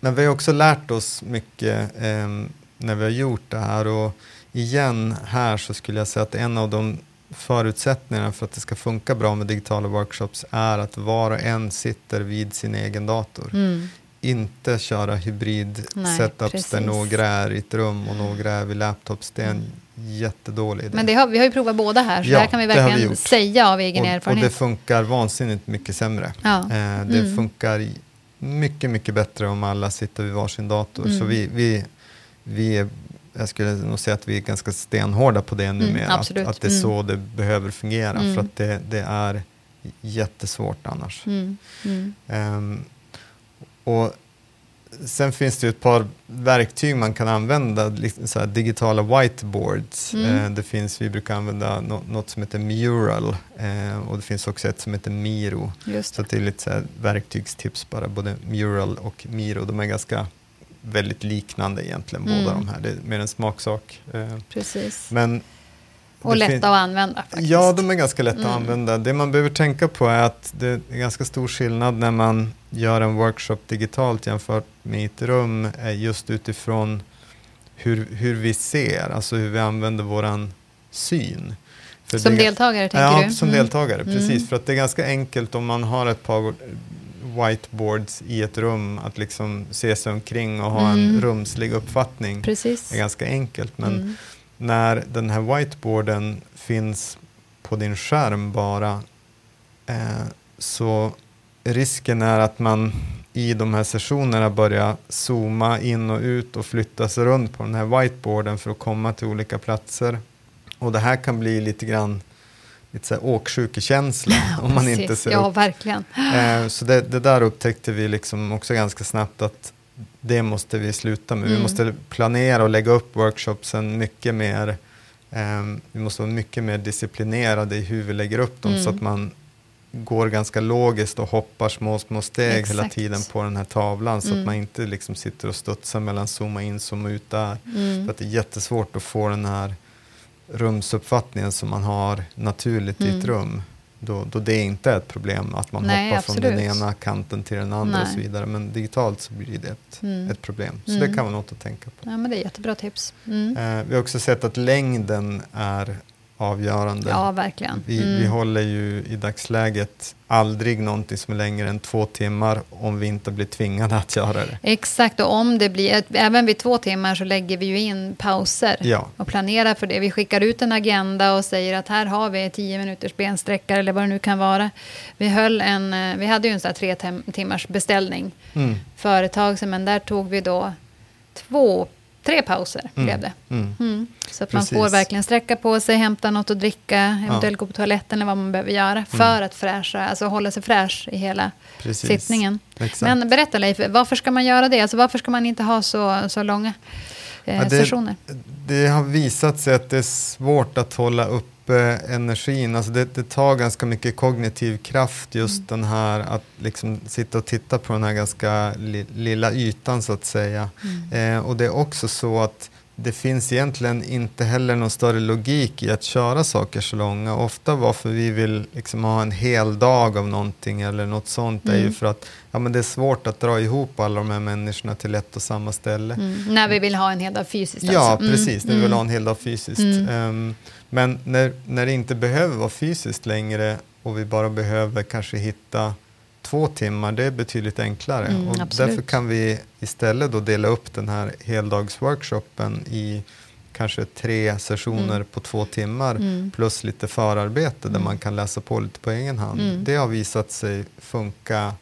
men vi har också lärt oss mycket eh, när vi har gjort det här. Och igen, här så skulle jag säga att en av de förutsättningarna för att det ska funka bra med digitala workshops är att var och en sitter vid sin egen dator. Mm. Inte köra hybrid Nej, setups precis. där några är i ett rum och några är vid laptops. Det är en jättedålig idé. Men det har, vi har ju provat båda här, så ja, det här kan vi verkligen säga av egen och, erfarenhet. Och det funkar vansinnigt mycket sämre. Ja. Eh, det mm. funkar mycket, mycket bättre om alla sitter vid varsin dator. Så mm. vi, vi, vi är jag skulle nog säga att vi är ganska stenhårda på det numera. Mm, att, att det är så mm. det behöver fungera. Mm. För att det, det, är jättesvårt annars. Um, och Sen finns det ett par verktyg man kan använda, så digitala whiteboards. Eh, det finns, vi brukar använda no något som heter Mural eh, och det finns också ett som heter Miro. Det. Så det är lite så verktygstips bara, både Mural och Miro. De är ganska väldigt liknande egentligen, mm. båda de här. Det är mer en smaksak. Eh, Precis. Men och lätta att använda. Faktiskt. Ja, de är ganska lätta mm. att använda. Det man behöver tänka på är att det är ganska stor skillnad när man gör en workshop digitalt jämfört med ett rum, just utifrån hur, hur vi ser, alltså hur vi använder våran syn. För som det, deltagare, tänker ja, du? Ja, som mm. deltagare, precis. Mm. För att det är ganska enkelt om man har ett par whiteboards i ett rum, att liksom se sig omkring och ha mm. en rumslig uppfattning. Precis. är ganska enkelt. Men mm. när den här whiteboarden finns på din skärm bara, eh, så risken är att man i de här sessionerna börjar zooma in och ut och flytta sig runt på den här whiteboarden för att komma till olika platser. Och det här kan bli lite grann lite så här åksjukekänsla [LAUGHS] om man inte ser Ja, upp. verkligen. Eh, så det, det, där upptäckte vi liksom också ganska snabbt att det måste vi sluta med. Mm. Vi måste planera och lägga upp workshopsen mycket mer. Eh, vi måste vara mycket mer disciplinerade i hur vi lägger upp dem mm. så att man går ganska logiskt och hoppar små, små steg Exakt. hela tiden på den här tavlan så mm. att man inte liksom sitter och studsar mellan zooma in, zooma ut där. Mm. För att det är jättesvårt att få den här rumsuppfattningen som man har naturligt mm. i ett mm. rum. Då, då det inte är ett problem att man Nej, hoppar absolut. från den ena kanten till den andra Nej. och så vidare. Men digitalt så blir det ett, mm. ett problem. Så mm. det kan vara något att tänka på. Ja, men det är jättebra tips. Mm. Eh, vi har också sett att längden är avgörande. Ja, verkligen. Vi, mm. vi håller ju i dagsläget aldrig någonting som är längre än två timmar om vi inte blir tvingade att göra det. Exakt, och om det blir, även vid två timmar så lägger vi ju in pauser ja. och planerar för det. Vi skickar ut en agenda och säger att här har vi tio minuters bensträckare eller vad det nu kan vara. Vi, höll en, eh, vi hade ju en sån här tre timmars beställning mm. för ett tag sedan, men där tog vi då två tre pauser Mm. blev det. Mm. Mm. Så att Precis. man får verkligen sträcka på sig, hämta något att dricka, eventuellt gå på toaletten eller vad man behöver göra för att fräscha, alltså hålla sig fräsch i hela Precis. sittningen. Exakt. Men berätta Leif, varför ska man göra det? Alltså varför ska man inte ha så, så långa eh, det- sessioner? Det har visat sig att det är svårt att hålla uppe energin. Alltså det, det tar ganska mycket kognitiv kraft just Mm. den här att liksom sitta och titta på den här ganska li, lilla ytan så att säga. Mm. Eh, och det är också så att det finns egentligen inte heller någon större logik i att köra saker så långa. Ofta varför vi vill liksom ha en hel dag av någonting eller något sånt är ju Mm. för att ja, men det är svårt att dra ihop alla de här människorna till ett och samma ställe. Mm. När vi vill ha en hel dag fysiskt Ja, alltså. Mm. precis. När vi vill ha en hel dag fysiskt. Mm. Ehm, men när, när det inte behöver vara fysiskt längre och vi bara behöver kanske hitta två timmar, det är betydligt enklare. Mm, och absolut. därför kan vi istället då dela upp den här heldagsworkshopen i kanske tre sessioner Mm. på två timmar Mm. plus lite förarbete där Mm. man kan läsa på lite på egen hand. Mm. Det har visat sig funka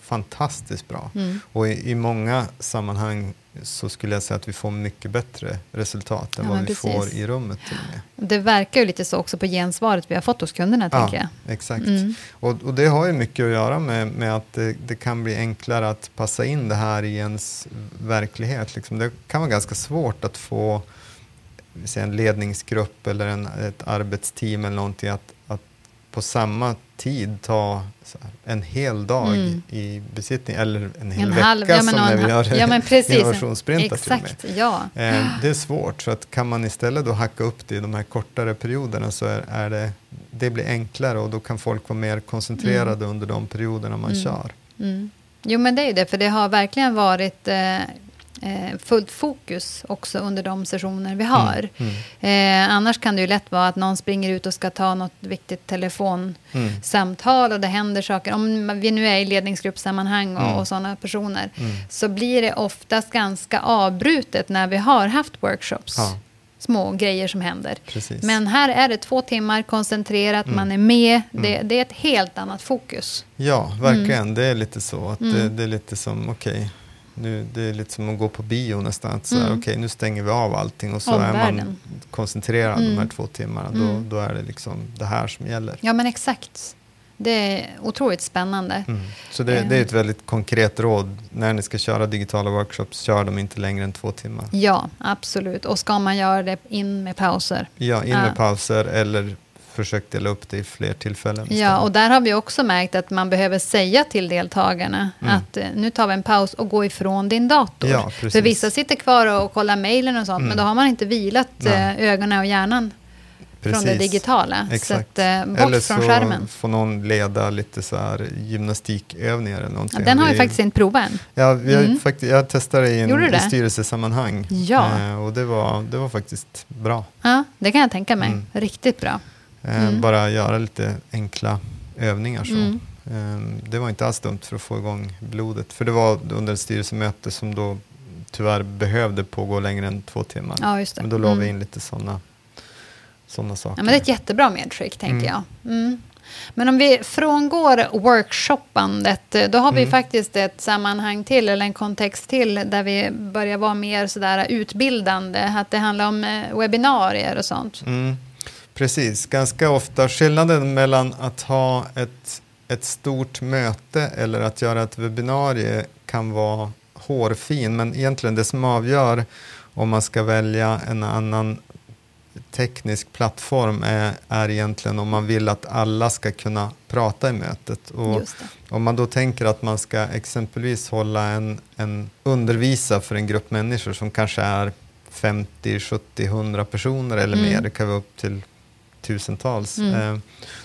fantastiskt bra. Mm. Och i, i många sammanhang så skulle jag säga att vi får mycket bättre resultat än Ja, vad vi precis. får i rummet till och med. Det verkar ju lite så också på gensvaret vi har fått hos kunderna, tänker jag. exakt. Mm. Och, och det har ju mycket att göra med, med att det, det kan bli enklare att passa in det här i ens verklighet. Liksom. Det kan vara ganska svårt att få en ledningsgrupp eller en, ett arbetsteam eller någonting att på samma tid ta en hel dag Mm. i besittning, eller en hel En vecka halv, ja, men som när vi gör ja, men precis. innovationssprintar. Exakt, ja. Eh, det är svårt, så att kan man istället då hacka upp det i de här kortare perioderna så är, är det, det blir enklare och då kan folk vara mer koncentrerade under de perioderna man Mm. kör. Mm. Jo, men det är ju det, för det har verkligen varit eh, eh, fullt fokus också under de sessioner vi har. Mm. Eh, annars kan det ju lätt vara att någon springer ut och ska ta något viktigt telefonsamtal Mm. och det händer saker. Om vi nu är i ledningsgruppssammanhang och, Mm. och sådana personer Mm. så blir det oftast ganska avbrutet när vi har haft workshops. Ja. Små grejer som händer. Precis. Men här är det två timmar koncentrerat, Mm. man är med. Det, Mm. det är ett helt annat fokus. Ja, verkligen. Det är lite så. Att det, Mm. det är lite som, okej, nu, det är lite som att gå på bio nästan. Att Mm. Okej, nu stänger vi av allting och så är man Omvärlden. koncentrerad de Mm. här två timmarna. Mm. Då, då är det liksom det här som gäller. Ja, men exakt. Det är otroligt spännande. Mm. Så det, det är ett väldigt konkret råd. När ni ska köra digitala workshops, kör dem inte längre än två timmar. Ja, absolut. Och ska man göra det in med pauser. Ja, in med Ja. pauser eller försök dela upp det i fler tillfällen. Ja, och där har vi också märkt att man behöver säga till deltagarna Mm. att eh, nu tar vi en paus och gå ifrån din dator. Ja, precis. För vissa sitter kvar och kollar mejlen och sånt, Mm. men då har man inte vilat Nej. eh, ögonen och hjärnan från det Precis. digitala. Så Exakt. att, eh, bort eller från så skärmen. får någon leda lite så här gymnastikövningar eller Ja, någonting. den har vi Vi- faktiskt inte provat än. Ja, vi Mm. faktiskt, jag testade i, en, i styrelsesammanhang. Ja. Och det var, det var faktiskt bra. Ja, det kan jag tänka mig. Mm. Riktigt bra. Eh, Mm. Bara göra lite enkla övningar så. Mm. Eh, det var inte alls dumt för att få igång blodet. För det var under ett styrelsemöte som då tyvärr behövde pågå längre än två timmar. Ja, just det. Men då la vi Mm. in lite sådana såna saker. Ja, men det är ett jättebra medskick, tänker Mm. jag. Mm. Men om vi frångår workshoppandet, eh, då har vi Mm. faktiskt ett sammanhang till, eller en kontext till, där vi börjar vara mer sådär utbildande. Att det handlar om webbinarier och sånt. Mm, precis, ganska ofta skillnaden mellan att ha ett, ett stort möte eller att göra ett webbinarie kan vara hårfin, men egentligen det som avgör om man ska välja en annan teknisk plattform är, är egentligen om man vill att alla ska kunna prata i mötet. Och om man då tänker att man ska exempelvis hålla en, en undervisa för en grupp människor som kanske är 50, 70, 100 personer eller Mm. mer, det kan vara upp till tusentals. Mm. Eh,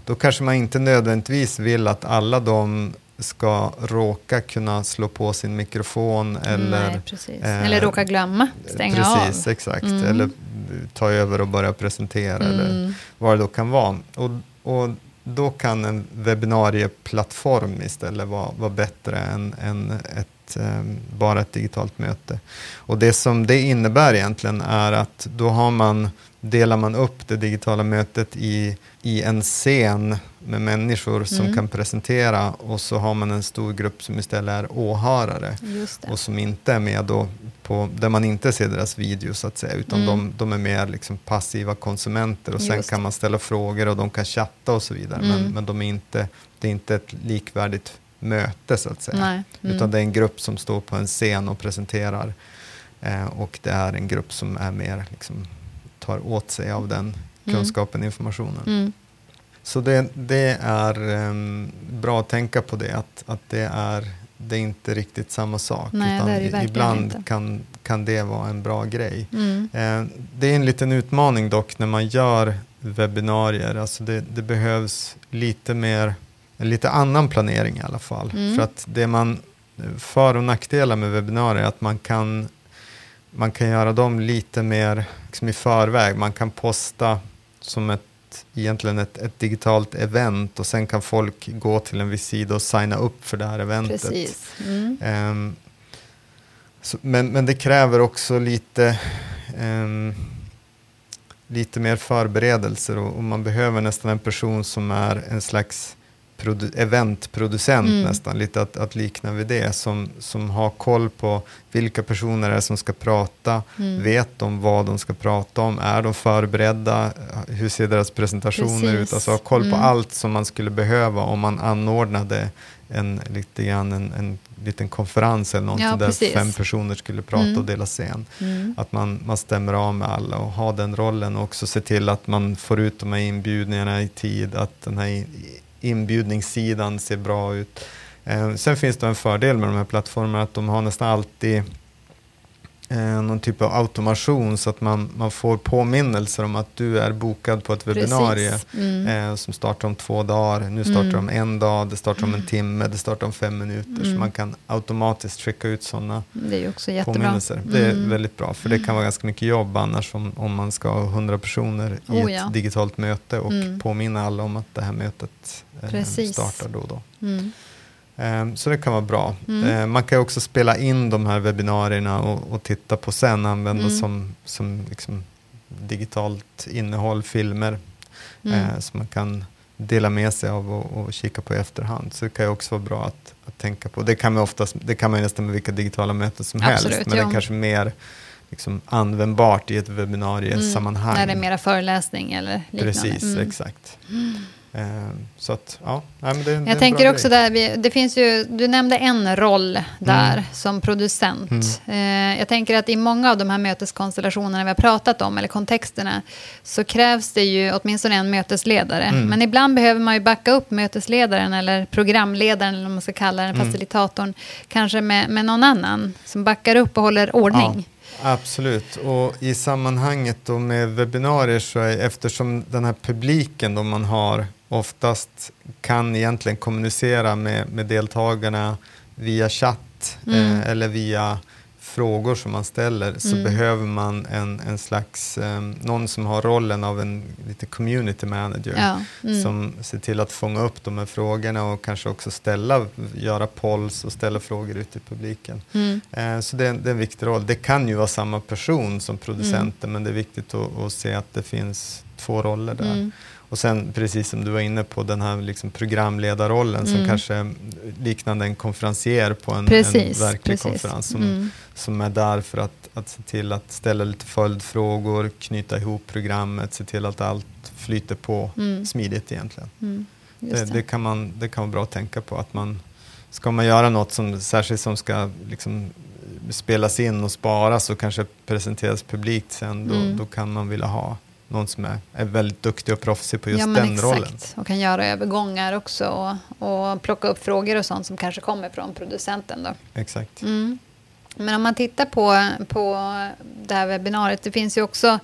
då kanske man inte nödvändigtvis vill att alla de ska råka kunna slå på sin mikrofon eller Nej, precis. eh, Eller råka glömma, stänga Precis, av. exakt. Mm. Eller ta över och börja presentera eller Mm. vad det då kan vara. Och, och då kan en webbinarieplattform istället vara, vara bättre än, än ett, eh, bara ett digitalt möte. Och det som det innebär egentligen är att då har man delar man upp det digitala mötet i, i en scen med människor som Mm. kan presentera och så har man en stor grupp som istället är åhörare och som inte är med då på, där man inte ser deras video så att säga, utan Mm. de, de är mer liksom passiva konsumenter och sen Just kan man ställa frågor och de kan chatta och så vidare, men, Mm. men de är inte, det är inte ett likvärdigt möte så att säga. Mm. Utan det är en grupp som står på en scen och presenterar eh, och det är en grupp som är mer, liksom, tar åt sig av den kunskapen, informationen. Mm. Så det, det är ehm, bra att tänka på det, att, att det, är, det är inte riktigt samma sak. Nej, verkligen ibland inte. Kan, kan det vara en bra grej. Mm. Eh, det är en liten utmaning dock när man gör webbinarier. Alltså det, det behövs lite mer, lite annan planering i alla fall. Mm. För att det man, för och nackdelar med webbinarier är att man kan, man kan göra dem lite mer liksom i förväg. Man kan posta som ett egentligen ett, ett digitalt event och sen kan folk gå till en viss sida och signa upp för det här eventet. Precis. Mm. Ehm, så, men, men det kräver också lite, ehm, lite mer förberedelser och, och man behöver nästan en person som är en slags eventproducent Mm. nästan, lite att, att likna vid det, som, som har koll på vilka personer det är som ska prata, Mm. vet de vad de ska prata om, är de förberedda, hur ser deras presentationer Precis. ut, alltså ha koll på Mm. allt som man skulle behöva om man anordnade en, lite grann en, en liten konferens eller någonting Ja, där precis. fem personer skulle prata Mm. och dela scen. Mm. Att man, man stämmer av med alla och har den rollen och också se till att man får ut de här inbjudningarna i tid, att den här inbjudningssidan ser bra ut. Eh, sen finns det en fördel med de här plattformarna att de har nästan alltid eh, någon typ av automation så att man, man får påminnelser om att du är bokad på ett webbinarie. Mm. eh, som startar om två dagar. Nu startar Mm. de en dag, det startar om en timme, det startar om fem minuter. Så Mm. man kan automatiskt skicka ut sådana påminnelser. Det är Mm. väldigt bra, för det kan vara ganska mycket jobb annars om, om man ska ha 100 personer i Oh, ett ja. digitalt möte och Mm. påminna alla om att det här mötet eh, startar då och då. Mm. Eh, Så det kan vara bra. Mm. Eh, Man kan också spela in de här webbinarierna och, och titta på sen, använda Mm. som, som liksom digitalt innehåll, filmer, Mm. eh, som man kan dela med sig av och, och kika på i efterhand. Så det kan ju också vara bra att, att tänka på. Det kan man oftast, det kan man nästan med vilka digitala möten som Absolut, helst, men ja. det är kanske mer liksom, användbart i ett webbinariesammanhang. Mm. När det är mera föreläsning eller liknande. Precis, Mm. exakt. Eh, så att, ja, men det, det Jag tänker bra också grej. där, vi, det finns ju, du nämnde en roll där Mm. som producent. Eh, jag tänker att i många av de här möteskonstellationerna vi har pratat om, eller kontexterna, så krävs det ju åtminstone en mötesledare. Mm. Men ibland behöver man ju backa upp mötesledaren eller programledaren, eller vad man ska kalla den, Mm. facilitatorn, kanske med, med någon annan som backar upp och håller ordning. Absolut, och i sammanhanget då med webbinarier så är eftersom den här publiken då man har oftast kan egentligen kommunicera med, med deltagarna via chatt Mm. eh, eller via frågor som man ställer så Mm. behöver man en, en slags, eh, någon som har rollen av en lite community manager Ja, mm. som ser till att fånga upp de här frågorna och kanske också ställa, göra polls och ställa frågor ut i publiken. Mm. Eh, Så det är, en, det är en viktig roll. Det kan ju vara samma person som producenten men det är viktigt att, att se att det finns två roller där. Och sen precis som du var inne på den här liksom programledarrollen som Mm. kanske är liknande en konferencier på en, en Precis, verklig precis. konferens som, Mm. som är där för att, att se till att ställa lite följdfrågor, knyta ihop programmet, se till att allt flyter på Mm. smidigt egentligen. Mm. Det, det. det, kan man, det kan vara bra att tänka på. Att man, ska man göra något som särskilt som ska liksom, spelas in och sparas och kanske presenteras publikt sen, då, Mm. då kan man vilja ha någon som är, är väldigt duktig och proffsig på just ja, den exakt. rollen. Och kan göra övergångar också och, och plocka upp frågor och sånt som kanske kommer från producenten. Då. Exakt. Mm. Men om man tittar på, på det här webbinariet, det finns ju också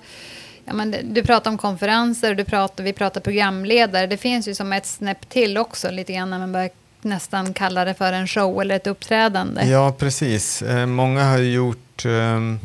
Ja, men du pratar om konferenser, du pratar, vi pratar programledare. Det finns ju som ett snäpp till också, lite grann när man börjar nästan kalla det för en show eller ett uppträdande. Ja, precis. Eh, många har gjort, ehm,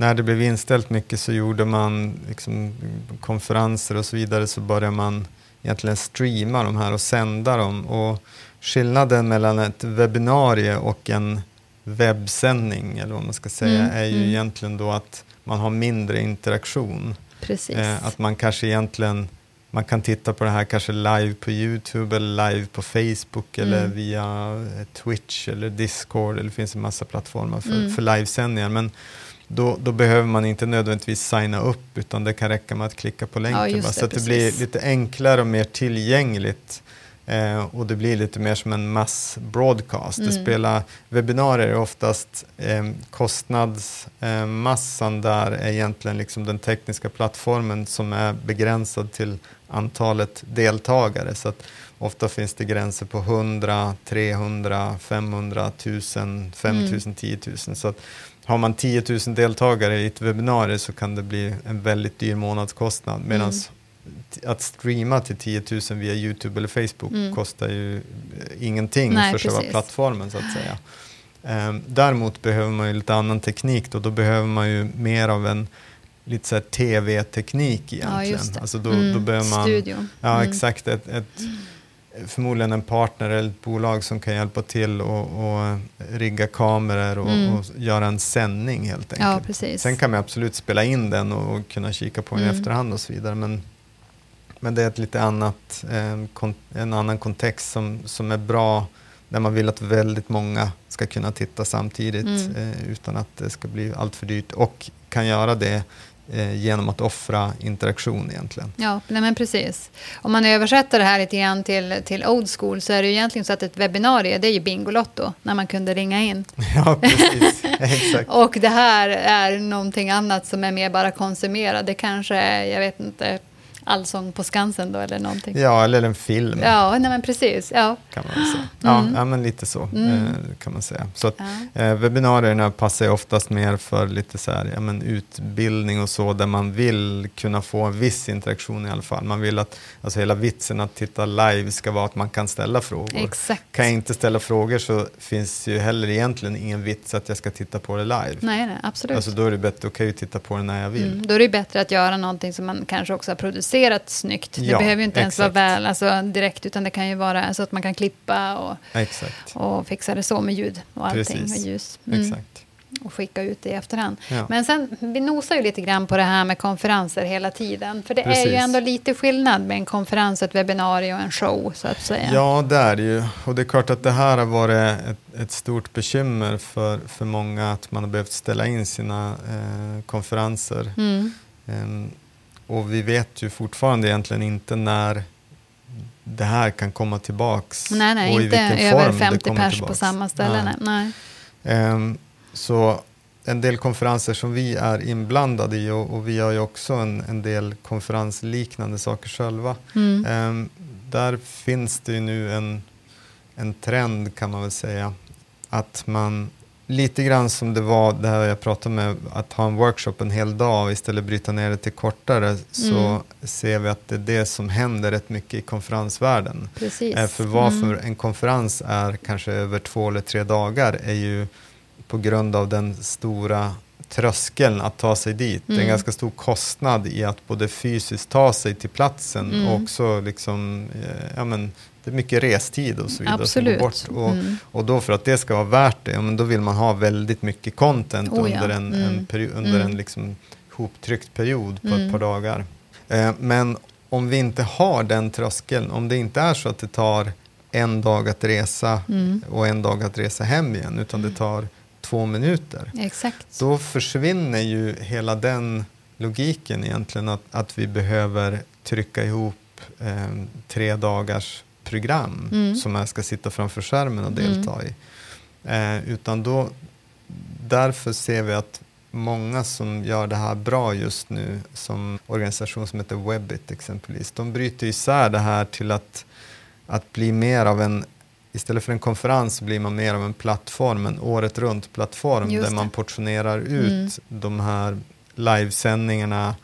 när det blev inställt mycket så gjorde man liksom, konferenser och så vidare så började man egentligen streama de här och sända dem. Och skillnaden mellan ett webbinarie och en webbsändning eller vad man ska säga Mm, är ju mm. egentligen då att man har mindre interaktion. Precis. Eh, att man kanske egentligen man kan titta på det här kanske live på YouTube eller live på Facebook Mm. eller via Twitch eller Discord. Eller det finns en massa plattformar för, Mm. för livesändningar. Men då, då behöver man inte nödvändigtvis signa upp utan det kan räcka med att klicka på länken. Ja, det, så att det blir lite enklare och mer tillgängligt. Eh, och det blir lite mer som en mass-broadcast. Det Mm. spelar, webbinarier är oftast eh, kostnadsmassan eh, där är egentligen liksom den tekniska plattformen som är begränsad till antalet deltagare. Så att ofta finns det gränser på 100, 300, 500, 1000, 5000, 10 000. Så att har man 10 000 deltagare i ett webbinarie så kan det bli en väldigt dyr månadskostnad. Medan Mm. att streama till 10 000 via YouTube eller Facebook Mm. kostar ju eh, ingenting Nej, för själva precis. plattformen så att säga. Ehm, däremot behöver man ju lite annan teknik då. Då behöver man ju mer av en lite så tv-teknik egentligen. det. Alltså då, Mm, då behöver man, Studio. Ja, Mm. exakt. Ett, ett, förmodligen en partner eller ett bolag som kan hjälpa till och, och rigga kameror och, Mm. och göra en sändning helt enkelt. Ja, precis. Sen kan man absolut spela in den och kunna kika på den Mm. i efterhand och så vidare. Men, men det är ett lite annat, eh, en annan kontext som, som är bra när man vill att väldigt många ska kunna titta samtidigt Mm. eh, utan att det ska bli allt för dyrt och kan göra det eh, genom att offra interaktion egentligen. Ja, nej men precis. Om man översätter det här lite grann till, till old school så är det ju egentligen så att ett webbinarie det är ju Bingolotto när man kunde ringa in. [LAUGHS] Ja, precis. [LAUGHS] Exakt. Och det här är någonting annat som är mer bara konsumera. Det kanske är, jag vet inte, Allsång på Skansen då eller någonting. Ja, eller en film Ja, nej men precis. Ja. kan man säga. Ja, Mm. ja men lite så Mm. eh, kan man säga. Så att, Ja. eh, webbinarierna passar ju oftast mer för lite så här, ja, men utbildning och så, där man vill kunna få en viss interaktion i alla fall. Man vill att, alltså hela vitsen att titta live ska vara att man kan ställa frågor. Exakt. Kan jag inte ställa frågor så finns ju heller egentligen ingen vits att jag ska titta på det live. Nej, nej, absolut. Alltså då är det bättre, då kan jag ju titta på det när jag vill. Mm, då är det bättre att göra någonting som man kanske också har producerat snyggt. Det Ja, behöver ju inte ens exakt. vara väl alltså, direkt, utan det kan ju vara så att man kan klippa och, och fixa det så med ljud och allting Precis. och ljus. Mm, Exakt. Och skicka ut det i efterhand. Ja. Men sen, vi nosar ju lite grann på det här med konferenser hela tiden. För det är Precis. ju ändå lite skillnad med en konferens, ett webbinarie och en show, så att säga. Ja, det är det ju. Och det är klart att det här har varit ett, ett stort bekymmer för, för många att man har behövt ställa in sina eh, konferenser. Mm. Ehm, och vi vet ju fortfarande egentligen inte när det här kan komma tillbaks. Nej, nej, och i inte vilken över form det 50 kommer pers på tillbaks. samma ställe. Nej. Nej. Ehm, så en del konferenser som vi är inblandade i och, och vi har ju också en, en del konferensliknande saker själva. Mm. Ehm, där finns det ju nu en, en trend kan man väl säga. Att man, lite grann som det var det här jag pratade med, att ha en workshop en hel dag istället bryta ner det till kortare, så Mm. ser vi att det är det som händer rätt mycket i konferensvärlden. Precis. Eh, För varför Mm. en konferens är kanske över två eller tre dagar är ju på grund av den stora tröskeln att ta sig dit. Det är en Mm. ganska stor kostnad i att både fysiskt ta sig till platsen Mm. och också liksom, eh, ja men, det är mycket restid och så vidare Absolut. bort. Och, Mm. och då för att det ska vara värt det, ja, men då vill man ha väldigt mycket content Oh ja. under en, Mm. en, peri- under Mm. en liksom hoptryckt period på Mm. ett par dagar. Eh, men om vi inte har den tröskeln, om det inte är så att det tar en dag att resa Mm. och en dag att resa hem igen, utan det tar två minuter. Exakt. Då försvinner ju hela den logiken egentligen att, att vi behöver trycka ihop eh, tre dagars program Mm. som jag ska sitta framför skärmen och Mm. delta i. Eh, utan då, därför ser vi att många som gör det här bra just nu, som organisation som heter Webbit exempelvis, de bryter isär det här till att, att bli mer av en Istället för en konferens blir man mer av en plattform, en året runt-plattform där man portionerar ut Mm. de här livesändningarna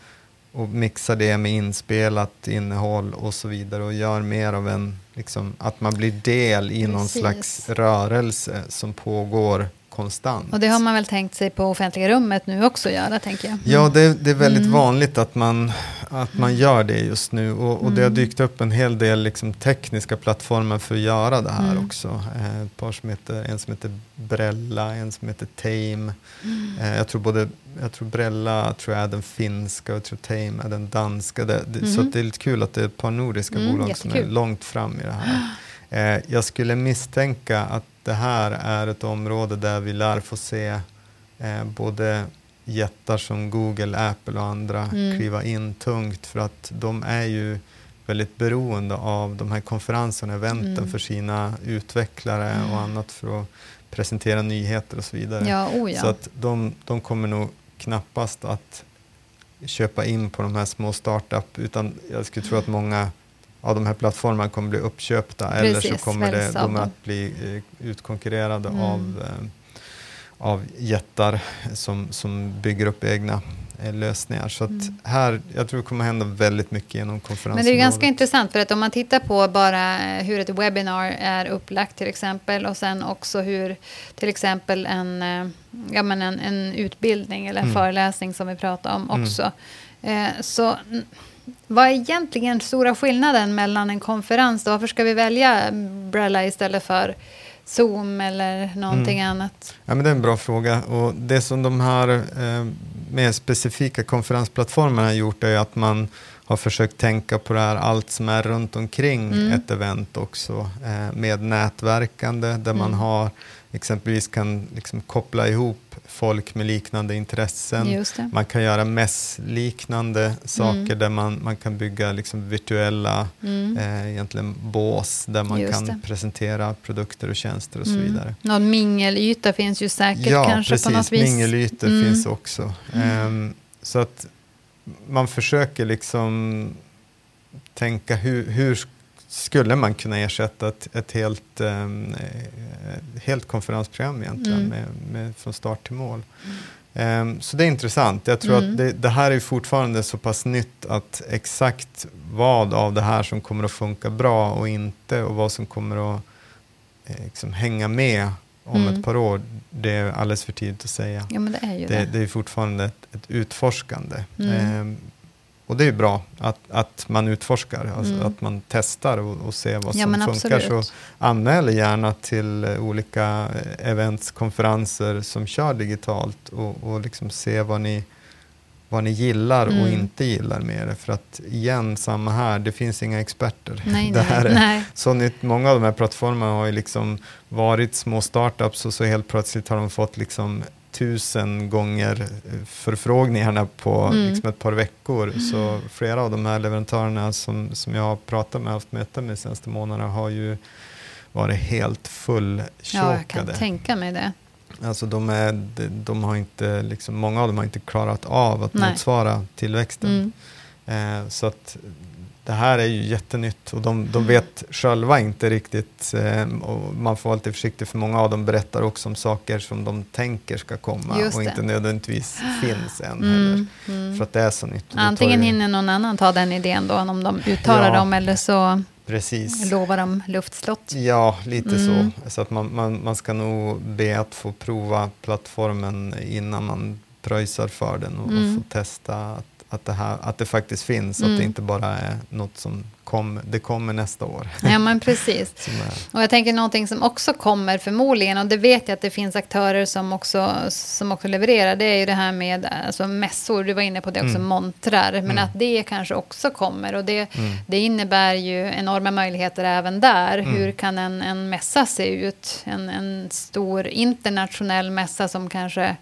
och mixar det med inspelat innehåll och så vidare och gör mer av en, liksom, att man blir del i någon Precis. slags rörelse som pågår konstant. Och det har man väl tänkt sig på offentliga rummet nu också göra, tänker jag. Ja, det, det är väldigt mm. vanligt att man, att man gör det just nu. Och, och det har mm. dykt upp en hel del liksom, tekniska plattformar för att göra det här mm. också. Eh, ett par som heter, en som heter Brella, en som heter Tame. Mm. Eh, jag tror både jag tror Brella tror jag är den finska och jag tror Tame är den danska. Det, det, Så mm. det är lite kul att det är ett par nordiska mm, bolag jättekul. som är långt fram i det här. [GASPS] Eh, jag skulle misstänka att det här är ett område där vi lär få se eh, både jättar som Google, Apple och andra mm. kliva in tungt för att de är ju väldigt beroende av de här konferenserna, eventen mm. för sina utvecklare mm. och annat för att presentera nyheter och så vidare. Ja, oh ja. Så att de, de kommer nog knappast att köpa in på de här små startup utan jag skulle tro att många av de här plattformarna kommer bli uppköpta Precis, eller så kommer det, de att bli eh, utkonkurrerade mm. av, eh, av jättar som, som bygger upp egna eh, lösningar. Så mm. här, jag tror det kommer hända väldigt mycket genom konferensen. Men det är ganska intressant för att om man tittar på bara hur ett webbinar är upplagt till exempel och sen också hur till exempel en, ja, men en, en utbildning eller en mm. föreläsning som vi pratade om mm. också. Eh, så vad är egentligen stora skillnaden mellan en konferens? Då? Varför ska vi välja Brella istället för Zoom eller någonting mm. annat? Ja, men det är en bra fråga. Och det som de här eh, mer specifika konferensplattformarna har gjort är att man har försökt tänka på det här, allt som är runt omkring mm. ett event också. Eh, med nätverkande där mm. man har exempelvis kan liksom koppla ihop folk med liknande intressen. Man kan göra mässliknande saker mm. där man, man kan bygga liksom virtuella mm. eh, egentligen bås där man Just kan det. presentera produkter och tjänster och så mm. vidare. Någon mingelyta finns ju säkert ja, kanske precis. på något vis. Mingelytor mm. finns också. Um, så att man försöker liksom tänka hur, hur skulle man kunna ersätta ett, ett helt, um, helt konferensprogram egentligen mm. med, med, från start till mål. Mm. Um, så det är intressant. Jag tror mm. att det, det, här är fortfarande så pass nytt att exakt vad av det här som kommer att funka bra och inte och vad som kommer att eh, liksom, hänga med om ett mm. par år, det är alldeles för tidigt att säga. Ja, det, är det. det, är fortfarande ett, ett utforskande. Um, och det är bra att, att man utforskar, alltså mm. att man testar och, och ser vad som ja, funkar. Så anmäl gärna till olika events, konferenser som kör digitalt och, och liksom se vad ni, vad ni gillar mm. och inte gillar med det. För att igen, samma här, det finns inga experter. Nej, [LAUGHS] det här nej, är, nej. Så nytt, många av de här plattformarna har ju liksom varit små startups och så helt plötsligt har de fått liksom tusen gånger eh, förfrågningarna på mm. liksom ett par veckor. Så flera av de här leverantörerna som, som jag har pratat med och haft möten med de senaste månaderna har ju varit helt fulltjåkade. Ja, jag kan tänka mig det. Alltså de, är, de, de har inte, liksom, många av dem har inte klarat av att Nej. motsvara tillväxten. Mm. Eh, så att det här är ju jättenytt och de, de vet själva inte riktigt. Eh, och man får vara lite försiktig för många av dem berättar också om saker som de tänker ska komma och inte nödvändigtvis [GASPS] finns än mm, heller. Mm. För att det är så nytt. Antingen ju... hinner någon annan ta den idén då om de uttalar ja, dem eller så precis. lovar de luftslott. Ja, lite mm. så. Så att man, man, man ska nog be att få prova plattformen innan man pröjsar för den och, och mm. få testa att det, här, att det faktiskt finns, mm. att det mm. inte bara är något som kom, det kommer nästa år. Ja, men precis. [LAUGHS] och jag tänker någonting som också kommer förmodligen, och det vet jag att det finns aktörer som också, som också levererar, det är ju det här med alltså, mässor, du var inne på det också, mm. montrar, men mm. att det kanske också kommer. Och det, mm. det innebär ju enorma möjligheter även där. Mm. Hur kan en, en mässa se ut? En, en stor internationell mässa som kanske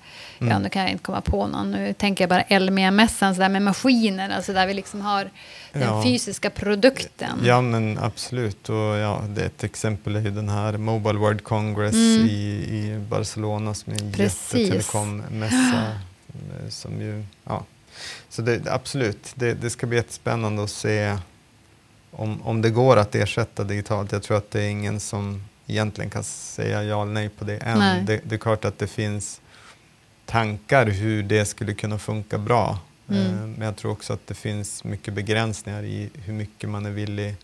Mm. Ja, nu kan jag inte komma på någon. Nu tänker jag bara Elmia-mässan, så där med maskiner, alltså där vi liksom har den ja. fysiska produkten. Ja, men absolut. Och ja, det är ett exempel är ju den här Mobile World Congress mm. i, i Barcelona som är en jättetelekommässa. Eh, som ju, ja. Så det, absolut, det, det ska bli jättespännande att se om, om det går att ersätta digitalt. Jag tror att det är ingen som egentligen kan säga ja eller nej på det än. Det, det, är klart att det finns tankar hur det skulle kunna funka bra. Mm. Eh, men jag tror också att det finns mycket begränsningar i hur mycket man är villig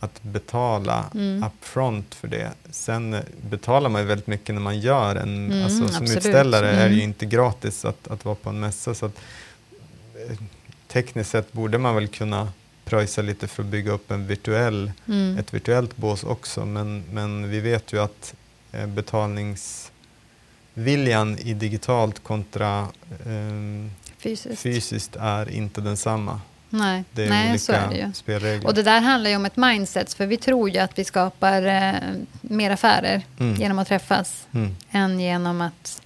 att betala Mm. upfront för det. Sen eh, betalar man ju väldigt mycket när man gör en, Mm, alltså som absolut. utställare är det ju Mm. inte gratis att, att vara på en mässa. Så att, eh, tekniskt sett borde man väl kunna pröjsa lite för att bygga upp en virtuell, Mm. ett virtuellt bås också. Men, men vi vet ju att eh, betalningsviljan i digitalt kontra ehm, Fysiskt. fysiskt är inte densamma. Nej, Det är Nej så olika är det ju. spelregler. Och det där handlar ju om ett mindset, för vi tror ju att vi skapar eh, mer affärer Mm. genom att träffas Mm. än genom att,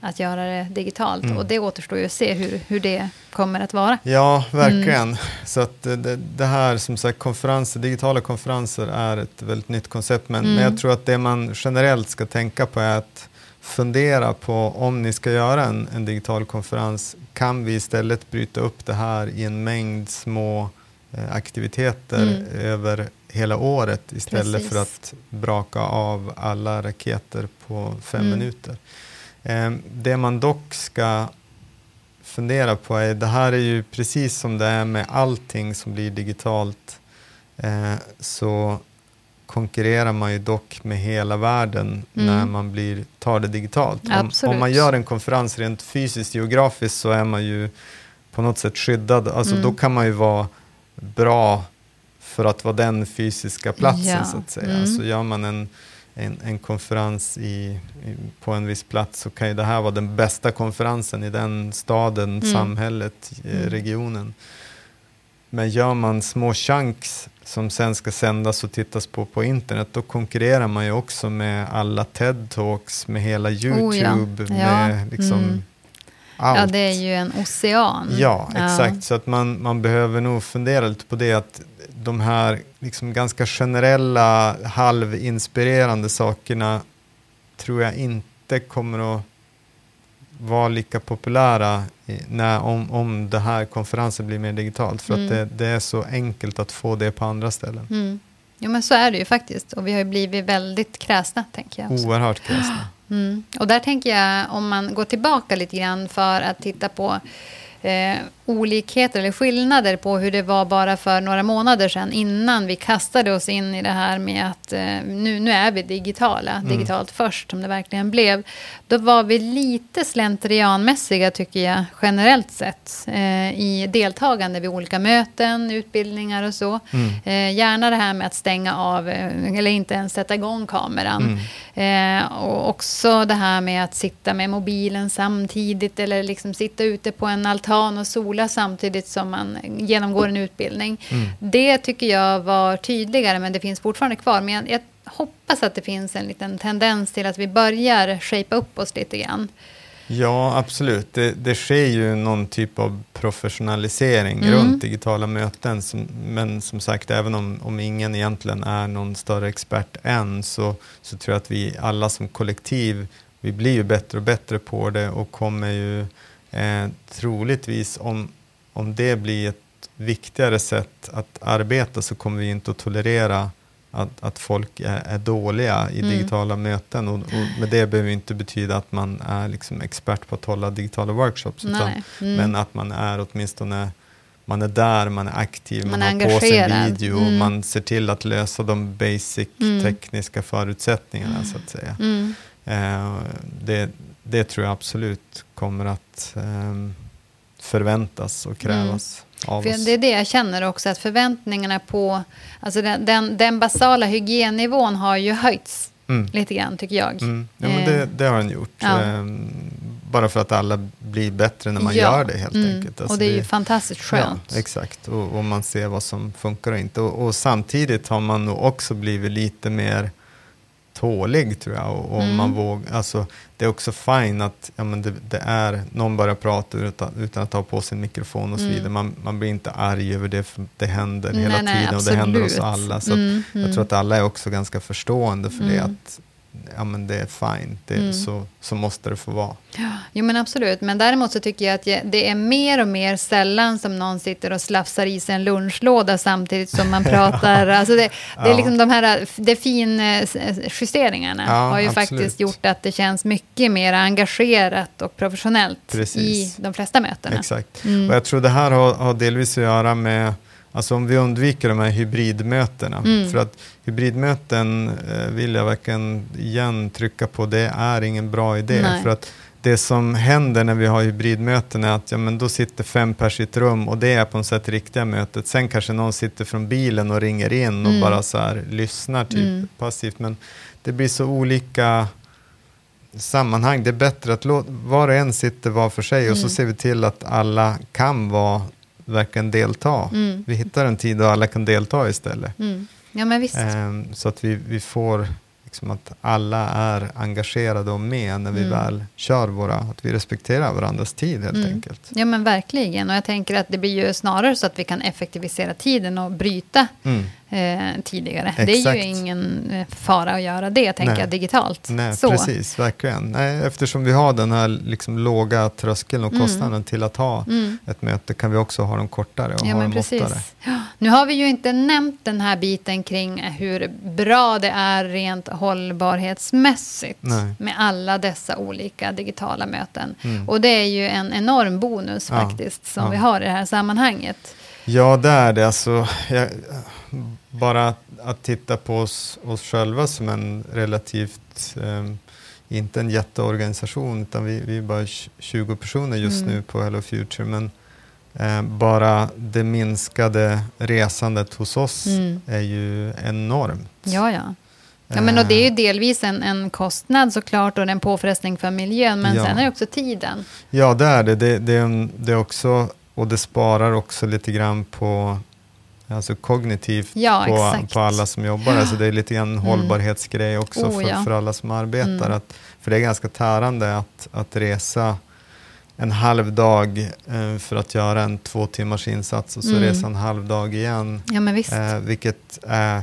att göra det digitalt. Mm. Och det återstår ju att se hur, hur det kommer att vara. Ja, verkligen. Mm. Så att det, det, det här, som sagt, konferenser, digitala konferenser är ett väldigt nytt koncept. Men, Mm. men jag tror att det man generellt ska tänka på är att fundera på om ni ska göra en, en digital konferens, kan vi istället bryta upp det här i en mängd små eh, aktiviteter Mm. över hela året istället Precis. för att braka av alla raketer på fem Mm. minuter. Eh, det man dock ska fundera på är, det här är ju precis som det är med allting som blir digitalt, eh, så konkurrerar man ju dock med hela världen Mm. när man blir, tar det digitalt. Om, om man gör en konferens rent fysiskt geografiskt så är man ju på något sätt skyddad. Alltså Mm. då kan man ju vara bra för att vara den fysiska platsen Ja. så att säga. Mm. Så gör man en, en, en konferens i, i, på en viss plats så kan ju det här vara den bästa konferensen i den staden, Mm. samhället, eh, Mm. regionen. Men gör man små chunks som sen ska sändas och tittas på på internet, då konkurrerar man ju också med alla TED-talks, med hela YouTube, Oh ja. med liksom Mm. allt. Ja, det är ju en ocean. Ja, exakt. Så att man, man behöver nog fundera lite på det, att de här liksom ganska generella, halvinspirerande sakerna tror jag inte kommer att vara lika populära när, om, om det här konferensen blir mer digitalt. För Mm. att det, det är så enkelt att få det på andra ställen. Mm. Jo, men så är det ju faktiskt. Och vi har ju blivit väldigt kräsna, tänker jag. Också. Oerhört kräsna. [GASPS] Mm. Och där tänker jag, om man går tillbaka lite grann för att titta på eh, olikheter eller skillnader på hur det var bara för några månader sedan innan vi kastade oss in i det här med att eh, nu, nu är vi digitala, Mm. digitalt först som det verkligen blev. Då var vi lite slentrianmässiga tycker jag generellt sett eh, i deltagande vid olika möten, utbildningar och så. Mm. Eh, gärna det här med att stänga av eh, eller inte ens sätta igång kameran. Mm. Eh, och också det här med att sitta med mobilen samtidigt eller liksom sitta ute på en altan och sola samtidigt som man genomgår en utbildning. Mm. Det tycker jag var tydligare men det finns fortfarande kvar. Men jag, jag hoppas att det finns en liten tendens till att vi börjar shapea upp oss lite grann. Ja, absolut. Det, det sker ju någon typ av professionalisering Mm. runt digitala möten. Som, men som sagt, även om, om ingen egentligen är någon större expert än, så, så tror jag att vi alla som kollektiv, vi blir ju bättre och bättre på det och kommer ju eh, troligtvis, om, om det blir ett viktigare sätt att arbeta, så kommer vi inte att tolerera att, att folk är, är dåliga i Mm. digitala möten. Och, och med det behöver inte betyda att man är liksom expert på att hålla digitala workshops. Utan. Mm. Men att man är åtminstone man är där, man är aktiv, man, Man har på sig engagerad. video och Mm. man ser till att lösa de basic Mm. tekniska förutsättningarna så att säga. Mm. Eh, det, det tror jag absolut kommer att ehm, förväntas och krävas av Mm. För oss. det är det jag känner också, att förväntningarna på... Alltså den, den, den basala hygiennivån har ju höjts Mm. lite grann, tycker jag. Mm. Ja, men det, Eh, det har den gjort. ja. Ehm, bara för att alla blir bättre när man ja. gör det helt Mm. enkelt. Alltså och det är ju det- fantastiskt skönt. Ja, exakt, och, och man ser vad som funkar och inte. Och, och samtidigt har man nog också blivit lite mer tålig tror jag. Och, och Mm. man vågar, alltså, det är också fine att ja, men det, det är, någon börjar prata utan, utan att ha på sin mikrofon och så Mm. vidare. Man, man blir inte arg över det, för det händer Nej, hela nej, tiden och det händer hos absolut. alla. Så att, Mm, jag mm. tror att alla är också ganska förstående för det. Mm. att ja, men det är fine, det, Mm. så, så måste det få vara. Jo, men absolut. Men däremot så tycker jag att jag- det är mer och mer sällan som någon sitter och slafsar i sig en lunchlåda samtidigt som man [LAUGHS] pratar. Alltså det, det är Ja. liksom de här det fin eh, justeringarna Ja, har ju absolut. faktiskt gjort att det känns mycket mer engagerat och professionellt Precis. i de flesta mötena. Exakt. Mm. Och jag tror det här har, har delvis att göra med Alltså om vi undviker de här hybridmötena. Mm. För att hybridmöten eh, vill jag verkligen igen trycka på, det är ingen bra idé. Nej. För att det som händer när vi har hybridmöten är att ja, men då sitter fem pers i ett rum och det är på något sätt riktiga mötet. Sen kanske någon sitter från bilen och ringer in och Mm. bara så här lyssnar typ Mm. passivt. Men det blir så olika sammanhang. Det är bättre att var och en sitter var för sig och så Mm. ser vi till att alla kan vara, verkligen delta. Mm. Vi hittar en tid då alla kan delta istället. Mm. Ja, men visst. Ehm, så att vi, vi får liksom att alla är engagerade och med när vi Mm. väl kör våra, att vi respekterar varandras tid helt Mm. enkelt. Ja, men verkligen. Och jag tänker att det blir ju snarare så att vi kan effektivisera tiden och bryta Mm. eh, tidigare. Det är Exakt. ju ingen eh, fara att göra det, tänker Nej. jag, digitalt. Nej, så. precis, verkligen. Nej, eftersom vi har den här liksom låga tröskeln och Mm. kostnaden till att ha Mm. ett möte kan vi också ha dem kortare och Ja, ha dem precis. oftare. Ja. Nu har vi ju inte nämnt den här biten kring hur bra det är rent hållbarhetsmässigt Nej. med alla dessa olika digitala möten. Mm. Och det är ju en enorm bonus Ja. faktiskt som Ja. vi har i det här sammanhanget. Ja, det är det. Alltså, jag, bara att, att titta på oss, oss själva som en relativt, ehm, inte en jätteorganisation, utan vi, vi är bara tj- 20 personer just Mm. nu på Hello Future. Men eh, bara det minskade resandet hos oss Mm. är ju enormt. Ja, ja. Ja, men och det är ju delvis en, en kostnad såklart och en påfrestning för miljön, men Ja. sen är det också tiden. Ja, det är det. Det, det, är en, det är också, och det sparar också lite grann på Alltså kognitivt Ja, på, exakt. på alla som jobbar. Alltså det är lite grann en Mm. hållbarhetsgrej också Oh, för, ja. för alla som arbetar. Mm. Att, för det är ganska tärande att, att resa en halv dag eh, för att göra en två timmars insats och så Mm. resa en halv dag igen. Ja, men visst. Eh, vilket är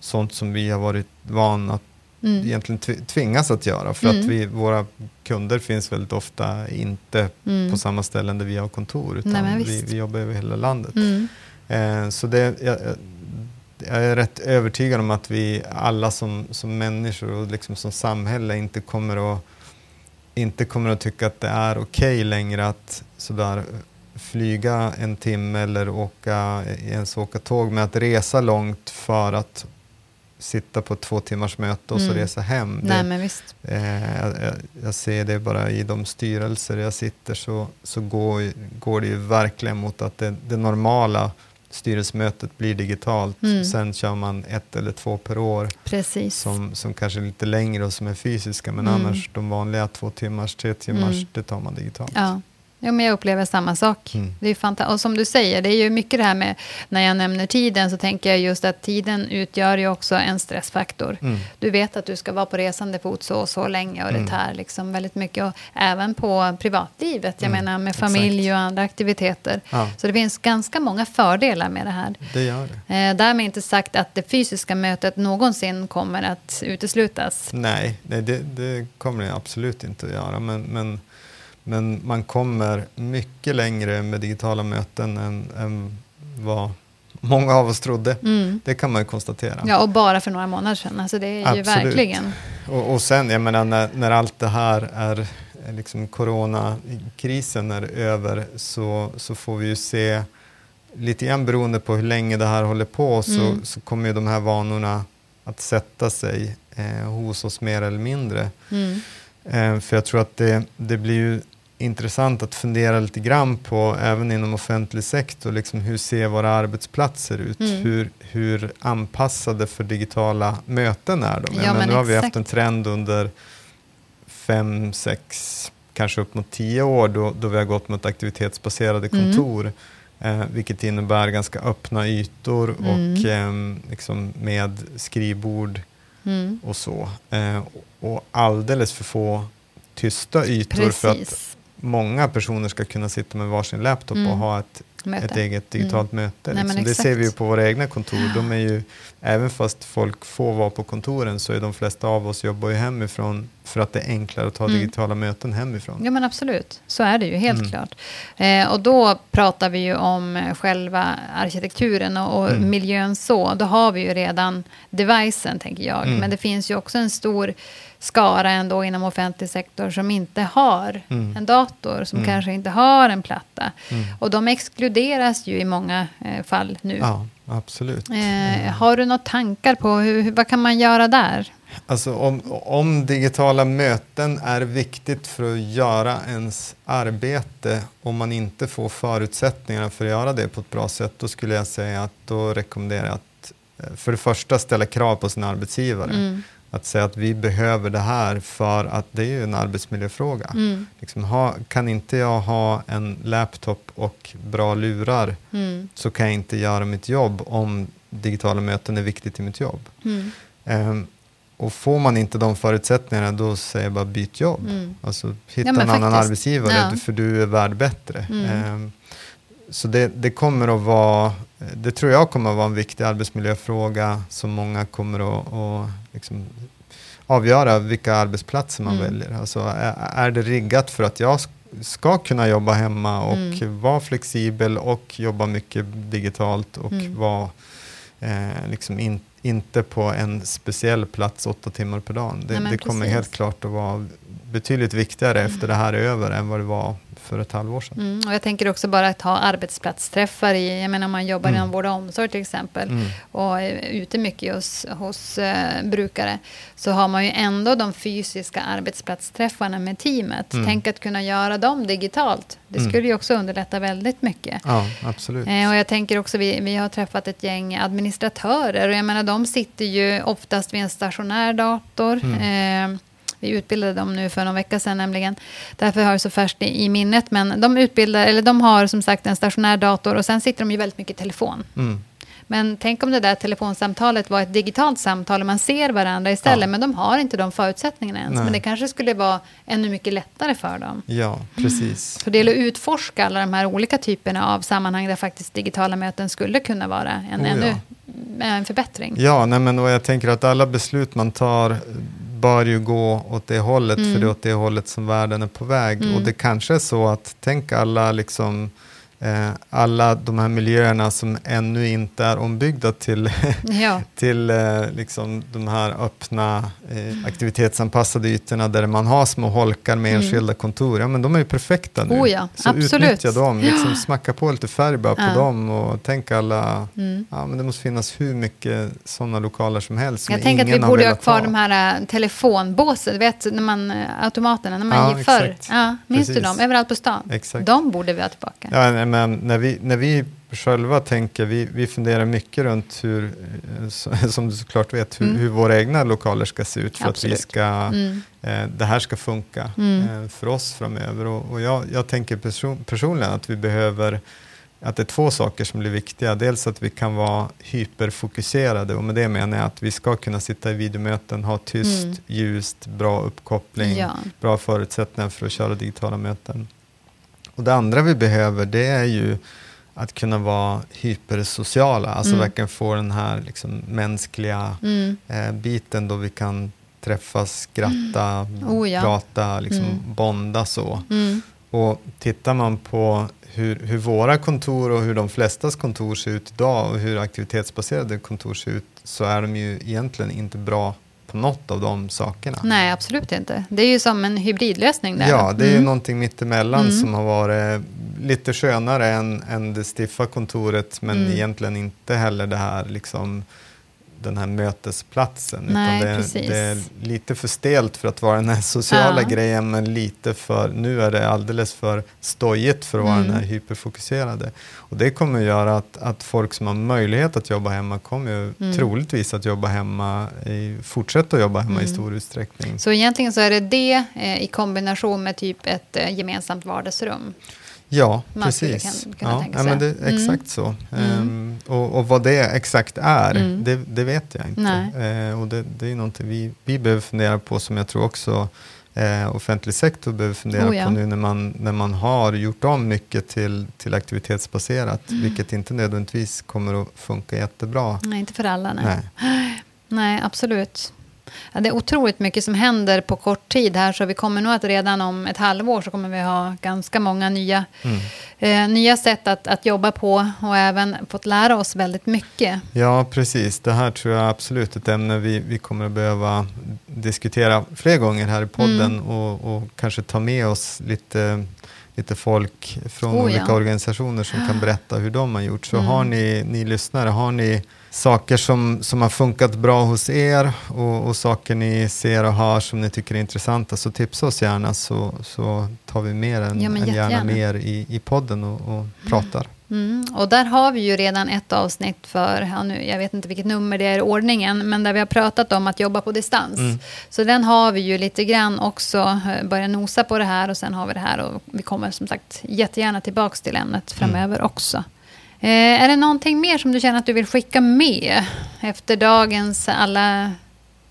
sånt som vi har varit vana att Mm. egentligen tv- tvingas att göra. För Mm. att vi, våra kunder finns väldigt ofta inte Mm. på samma ställen där vi har kontor. Utan Nej, vi, vi jobbar över hela landet. Mm. Eh, så det, jag- jag är rätt övertygad om att vi alla som, som människor och liksom som samhälle inte kommer att, inte kommer att tycka att det är okej längre att sådär flyga en timme eller åka, ens åka tåg, men att resa långt för att sitta på två timmars möte och så Mm. resa hem. Nej, Det, men visst. Eh, jag, jag, ser det bara i de styrelser jag sitter så, så går, går det ju verkligen mot att det, det normala styrelsemötet blir digitalt. Mm. Sen kör man ett eller två per år Precis. som, som kanske är lite längre och som är fysiska. Men Mm. annars de vanliga två timmars, tre timmars, Mm. det tar man digitalt. Ja. Ja, men jag upplever samma sak. Mm. Det är fanta- och som du säger, det är ju mycket det här med, när jag nämner tiden, så tänker jag just att tiden utgör ju också en stressfaktor. Mm. Du vet att du ska vara på resande fot så och så länge och Mm. det tär liksom väldigt mycket. Och även på privatlivet, jag Mm, menar med exakt. familj och andra aktiviteter. Ja, Så det finns ganska många fördelar med det här. det gör det. Eh, därmed inte sagt att det fysiska mötet någonsin kommer att uteslutas. Nej, nej det, det kommer det absolut inte att göra. Men, men, men man kommer mycket längre med digitala möten än, än vad många av oss trodde. Mm. Det kan man ju konstatera. Ja, och bara för några månader sedan. Alltså det är ju Absolut. verkligen... Och, och sen, jag menar, när, när allt det här är, är liksom coronakrisen är över så, så får vi ju se, lite grann beroende på hur länge det här håller på, så, Mm. så kommer ju de här vanorna att sätta sig eh, hos oss mer eller mindre. Mm. Eh, för jag tror att det, det blir ju intressant att fundera lite grann på, även inom offentlig sektor, liksom hur ser våra arbetsplatser ut? Mm. Hur, hur anpassade för digitala möten är de? Ja, men nu har vi haft en trend under fem, sex, kanske upp mot tio år då, då vi har gått mot aktivitetsbaserade Mm. kontor. Eh, vilket innebär ganska öppna ytor Mm. och eh, liksom med skrivbord Mm. och så. Eh, och alldeles för få tysta ytor för att Precis. många personer ska kunna sitta med varsin laptop Mm. och ha ett, Möte. ett eget digitalt möte. Nej, men Liksom. Det exakt. ser vi ju på våra egna kontor. De är ju, även fast folk får vara på kontoren så är de flesta av oss jobbar ju hemifrån för att det är enklare att ha Mm. digitala möten hemifrån. Ja men absolut, så är det ju helt Mm. klart. Eh, och då pratar vi ju om eh, själva arkitekturen och, och Mm. miljön så. Då har vi ju redan devicen tänker jag. Mm. Men det finns ju också en stor skara ändå inom offentlig sektor som inte har Mm. en dator, som Mm. kanske inte har en platta. Mm. Och de exkluderas ju i många eh, fall nu. Ja, absolut. Eh, har du några tankar på hur, vad kan man göra där? Alltså om, om digitala möten är viktigt för att göra ens arbete, om man inte får förutsättningarna för att göra det på ett bra sätt, då skulle jag säga att då rekommenderar jag att eh, för det första ställa krav på sin arbetsgivare. Att säga att vi behöver det här för att det är ju en arbetsmiljöfråga. Mm. Liksom ha, kan inte jag ha en laptop och bra lurar Mm. så kan jag inte göra mitt jobb om digitala möten är viktigt i mitt jobb. Mm. Ehm, och får man inte de förutsättningarna då säger jag bara byt jobb. Mm. Alltså, hitta Ja, en annan faktiskt. arbetsgivare Ja. för du är värd bättre. Mm. Så det, det kommer att vara, det tror jag kommer att vara en viktig arbetsmiljöfråga som många kommer att, att liksom avgöra vilka arbetsplatser man Mm. väljer. Alltså, är, är det riggat för att jag sk- ska kunna jobba hemma och Mm. vara flexibel och jobba mycket digitalt och Mm. vara eh, liksom in, inte på en speciell plats åtta timmar per dag. Det, Nej, det kommer helt klart att vara betydligt viktigare efter det här är över än vad det var för ett halvår sedan. Mm. Och jag tänker också bara att ha arbetsplatsträffar i, jag menar om man jobbar Mm. inom vård och omsorg till exempel Mm. och är ute mycket hos, hos eh, brukare så har man ju ändå de fysiska arbetsplatsträffarna med teamet. Mm. Tänk att kunna göra dem digitalt. Det Mm. skulle ju också underlätta väldigt mycket. Ja, absolut. Eh, och jag tänker också, vi, vi har träffat ett gäng administratörer och jag menar de sitter ju oftast vid en stationär dator. Mm. Eh, vi utbildade dem nu för någon vecka sedan nämligen. Därför har jag så färskt i, i minnet. Men de, utbildar, eller de har som sagt en stationär dator och sen sitter de ju väldigt mycket i telefon. Mm. Men tänk om det där telefonsamtalet var ett digitalt samtal och man ser varandra istället. Ja. Men de har inte de förutsättningarna ens. Nej. Men det kanske skulle vara ännu mycket lättare för dem. Ja, precis. Så det gäller att utforska alla de här olika typerna av sammanhang där faktiskt digitala möten skulle kunna vara en, Oh ja. ännu, en förbättring. Ja, nej, men och jag tänker att alla beslut man tar bör ju gå åt det hållet, Mm. för det är åt det hållet som världen är på väg. Mm. Och det kanske är så att, tänk alla liksom alla de här miljöerna som ännu inte är ombyggda till, [LAUGHS] Ja, [LAUGHS] till eh, liksom de här öppna eh, aktivitetsanpassade ytorna där man har små holkar med Mm. enskilda kontor. Ja, men de är ju perfekta nu. Oh ja, så absolut. utnyttja dem, [GASPS] liksom smacka på lite färg bara på Ja. dem och tänk alla mm. Ja, men det måste finnas hur mycket sådana lokaler som helst. Som Jag tänker att vi borde ha kvar de här telefonbåsen, du vet, när man, automaterna, när man Ja, gick förr. Ja, minns du Precis. dem? Överallt på stan. Exakt. De borde vi ha tillbaka. Ja, men när vi, när vi själva tänker, vi, vi funderar mycket runt hur, eh, som du såklart vet, hur, Mm. hur våra egna lokaler ska se ut för Absolut. att vi ska, Mm. eh, det här ska funka Mm. eh, för oss framöver. Och, och jag, jag tänker person, personligen att vi behöver att det är två saker som blir viktiga. Dels att vi kan vara hyperfokuserade och med det menar jag att vi ska kunna sitta i videomöten, ha tyst, Mm. ljust, bra uppkoppling, Ja. bra förutsättningar för att köra digitala möten. Och det andra vi behöver det är ju att kunna vara hypersociala, alltså Mm. verkligen få den här liksom mänskliga Mm. eh, biten då vi kan träffas, skratta, Oh ja. prata, liksom Mm. bonda så. Mm. Och tittar man på hur, hur våra kontor och hur de flestas kontor ser ut idag och hur aktivitetsbaserade kontor ser ut så är de ju egentligen inte bra på något av de sakerna. Nej, absolut inte. Det är ju som en hybridlösning där. Ja, det är ju Mm. någonting mittemellan Mm. som har varit lite skönare än, än det stiffa kontoret men Mm. egentligen inte heller det här liksom den här mötesplatsen. Nej, utan det, precis. det är lite för stelt för att vara den här sociala Ja. grejen men lite för, nu är det alldeles för stojigt för att vara Mm. den här hyperfokuserade. Och det kommer göra att, att folk som har möjlighet att jobba hemma kommer ju Mm. troligtvis att jobba hemma, i, fortsätta att jobba hemma i Mm. stor utsträckning. Så egentligen så är det det eh, i kombination med typ ett eh, gemensamt vardagsrum. Ja, Man precis. kan- ja, ja, men det är Mm. exakt så. Mm. Ehm, och, och vad det exakt är, Mm. det, det vet jag inte. Eh, och det, det är någonting vi, vi behöver fundera på som jag tror också eh, offentlig sektor behöver fundera Oh ja. på nu när man, när man har gjort om mycket till, till aktivitetsbaserat, Mm. vilket inte nödvändigtvis kommer att funka jättebra. Nej, inte för alla. Nej, Nej. nej. absolut. Ja, det är otroligt mycket som händer på kort tid här, så vi kommer nog att redan om ett halvår så kommer vi ha ganska många nya, mm. eh, nya sätt att, att jobba på och även fått lära oss väldigt mycket. Ja, precis. Det här tror jag absolut är ett ämne vi, vi kommer att behöva diskutera fler gånger här i podden mm. och, och kanske ta med oss lite lite folk från oh, olika ja. organisationer som kan berätta hur de har gjort. Så mm. har ni, ni lyssnare, har ni saker som, som har funkat bra hos er och, och, saker ni ser och hör som ni tycker är intressanta så tipsa oss gärna så, så tar vi med den ja, gärna mer i, i podden och, och pratar. Mm. Och där har vi ju redan ett avsnitt för, ja, nu, jag vet inte vilket nummer det är i ordningen, men där vi har pratat om att jobba på distans. Mm. Så den har vi ju lite grann också eh, börjat nosa på det här och sen har vi det här och vi kommer som sagt jättegärna tillbaka till ämnet framöver mm. också. Eh, är det någonting mer som du känner att du vill skicka med efter dagens alla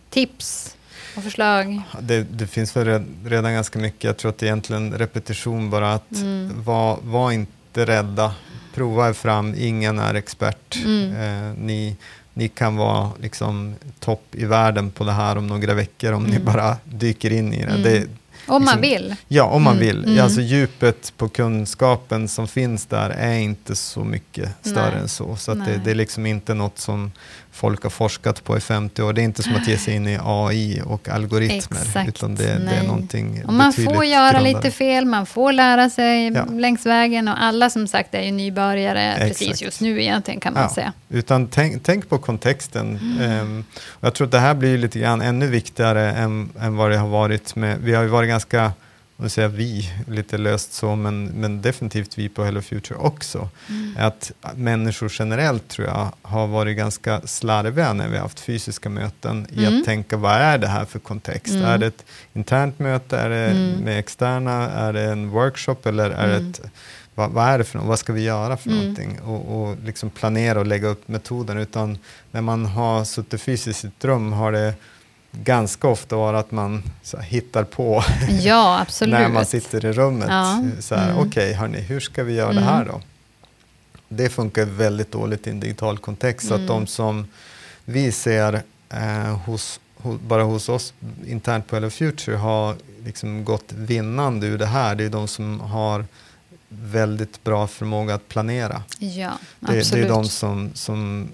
tips och förslag? Det, det finns väl redan ganska mycket. Jag tror att det är egentligen repetition bara att mm. var, var inte rädda. Prova er fram, ingen är expert. Mm. Eh, ni, ni kan vara liksom topp i världen på det här om några veckor om mm. ni bara dyker in i det. Mm. det om man liksom, vill. Ja, om man mm. vill. Mm. Alltså djupet på kunskapen som finns där är inte så mycket större Nej. än så. Så det, det, är liksom inte något som folk har forskat på i 50 år. Det är inte som att ge sig in i AI och algoritmer. Exakt, utan det, det är någonting och Man får göra grundare. lite fel, man får lära sig ja. längs vägen. Och alla som sagt är ju nybörjare Exakt. precis just nu egentligen kan man ja. säga. Utan tänk, tänk på kontexten. Mm. Um, jag tror att det här blir lite grann ännu viktigare än, än vad det har varit med, vi har ju varit ganska nu säger vi lite löst så, men, men definitivt vi på Hello Future också, mm. att människor generellt tror jag har varit ganska slarviga när vi har haft fysiska möten i mm. att tänka vad är det här för kontext? Mm. Är det ett internt möte? Är det mm. med externa? Är det en workshop? Eller är det mm. ett, vad, vad, är det för något? Vad ska vi göra för mm. någonting? Och, och liksom planera och lägga upp metoden. Utan när man har suttit fysiskt i ett rum har det ganska ofta vara att man här, hittar på [LAUGHS] ja, när man sitter i rummet. Ja. mm. Okej, okay, hörni, hur ska vi göra mm. det här då? Det funkar väldigt dåligt i en digital kontext. Mm. Så att de mm. som vi ser eh, hos, hos, bara hos oss internt på Hello Future har liksom gått vinnande ur det här. Det är de som har väldigt bra förmåga att planera. Ja, det, det är de som, som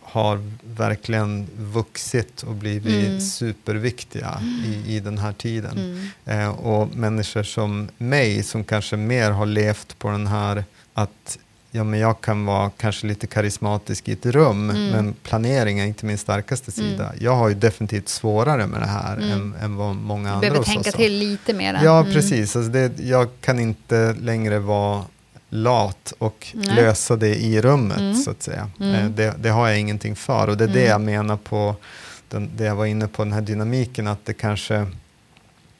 har verkligen vuxit och blivit mm. superviktiga i, i den här tiden. Mm. Eh, och människor som mig, som kanske mer har levt på den här att ja, men jag kan vara kanske lite karismatisk i ett rum, mm. men planering är inte min starkaste sida. Mm. Jag har ju definitivt svårare med det här mm. än, än vad många andra Du behöver tänka till lite mer. Ja, mm. precis. Alltså det, jag kan inte längre vara lat och Nej. lösa det i rummet, mm. så att säga. Mm. Eh, det, det, har jag ingenting för. Och det är mm. det jag menar på, den, det jag var inne på, den här dynamiken, att det kanske,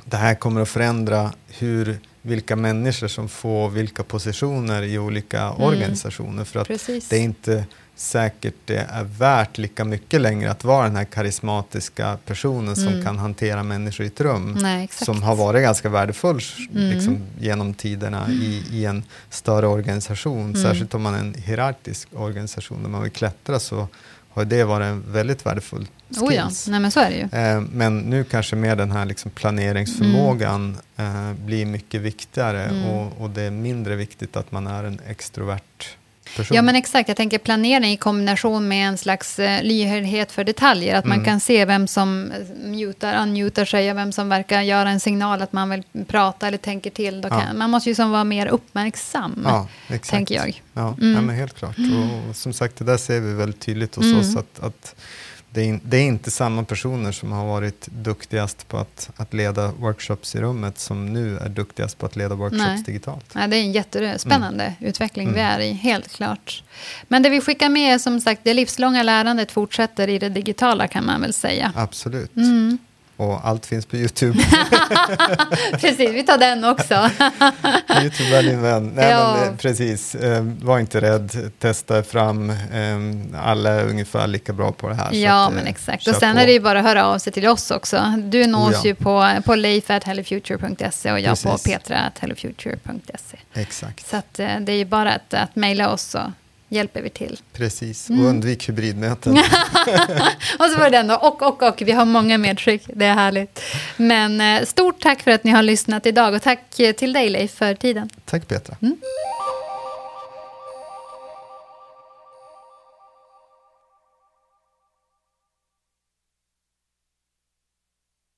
det här kommer att förändra hur, vilka människor som får vilka positioner i olika mm. organisationer. För att Precis. det är inte säkert det är värt lika mycket längre att vara den här karismatiska personen mm. som kan hantera människor i ett rum. Nej, som har varit ganska värdefull mm. liksom, genom tiderna i, i en större organisation. Mm. Särskilt om man är en hierarkisk organisation där man vill klättra så har det varit en väldigt värdefull skills. Oh ja. Nej, men så är det ju. Eh, men nu kanske mer den här liksom planeringsförmågan mm. eh, blir mycket viktigare mm. och, och det är mindre viktigt att man är en extrovert person. Ja, men exakt. Jag tänker planering i kombination med en slags eh, lyhördhet för detaljer. Att mm. man kan se vem som mutar, unmutar sig och vem som verkar göra en signal att man vill prata eller tänker till. Då kan, ja. Man måste ju som vara mer uppmärksam, ja, tänker jag. Ja, mm. ja men helt klart. Och som sagt, det där ser vi väldigt tydligt hos mm. oss. att, att det är, det är, inte samma personer som har varit duktigast på att, att leda workshops i rummet som nu är duktigast på att leda workshops Nej. digitalt. Nej, det är en jättespännande mm. utveckling mm. vi är i, helt klart. Men det vi skickar med är som sagt, det livslånga lärandet fortsätter i det digitala kan man väl säga. Absolut. Mm. Och allt finns på YouTube. [LAUGHS] precis, vi tar den också. [LAUGHS] YouTube är din vän. Nej, ja. men, precis, eh, var inte rädd, testa fram. Eh, alla är ungefär lika bra på det här. Ja, att, men eh, exakt. Och sen på. är det ju bara att höra av sig till oss också. Du nås oh, ja. ju på, på leif.hellofuture.se och jag precis. på petra.hellofuture.se. Exakt. Så att, det är ju bara att, att mejla oss så hjälper vi till. Precis, och mm. undvik hybridmöten. [LAUGHS] och så var det den då, och, och, och. Vi har många medskick, det är härligt. Men eh, stort tack för att ni har lyssnat idag och tack till dig Leif för tiden. Tack Petra. Mm.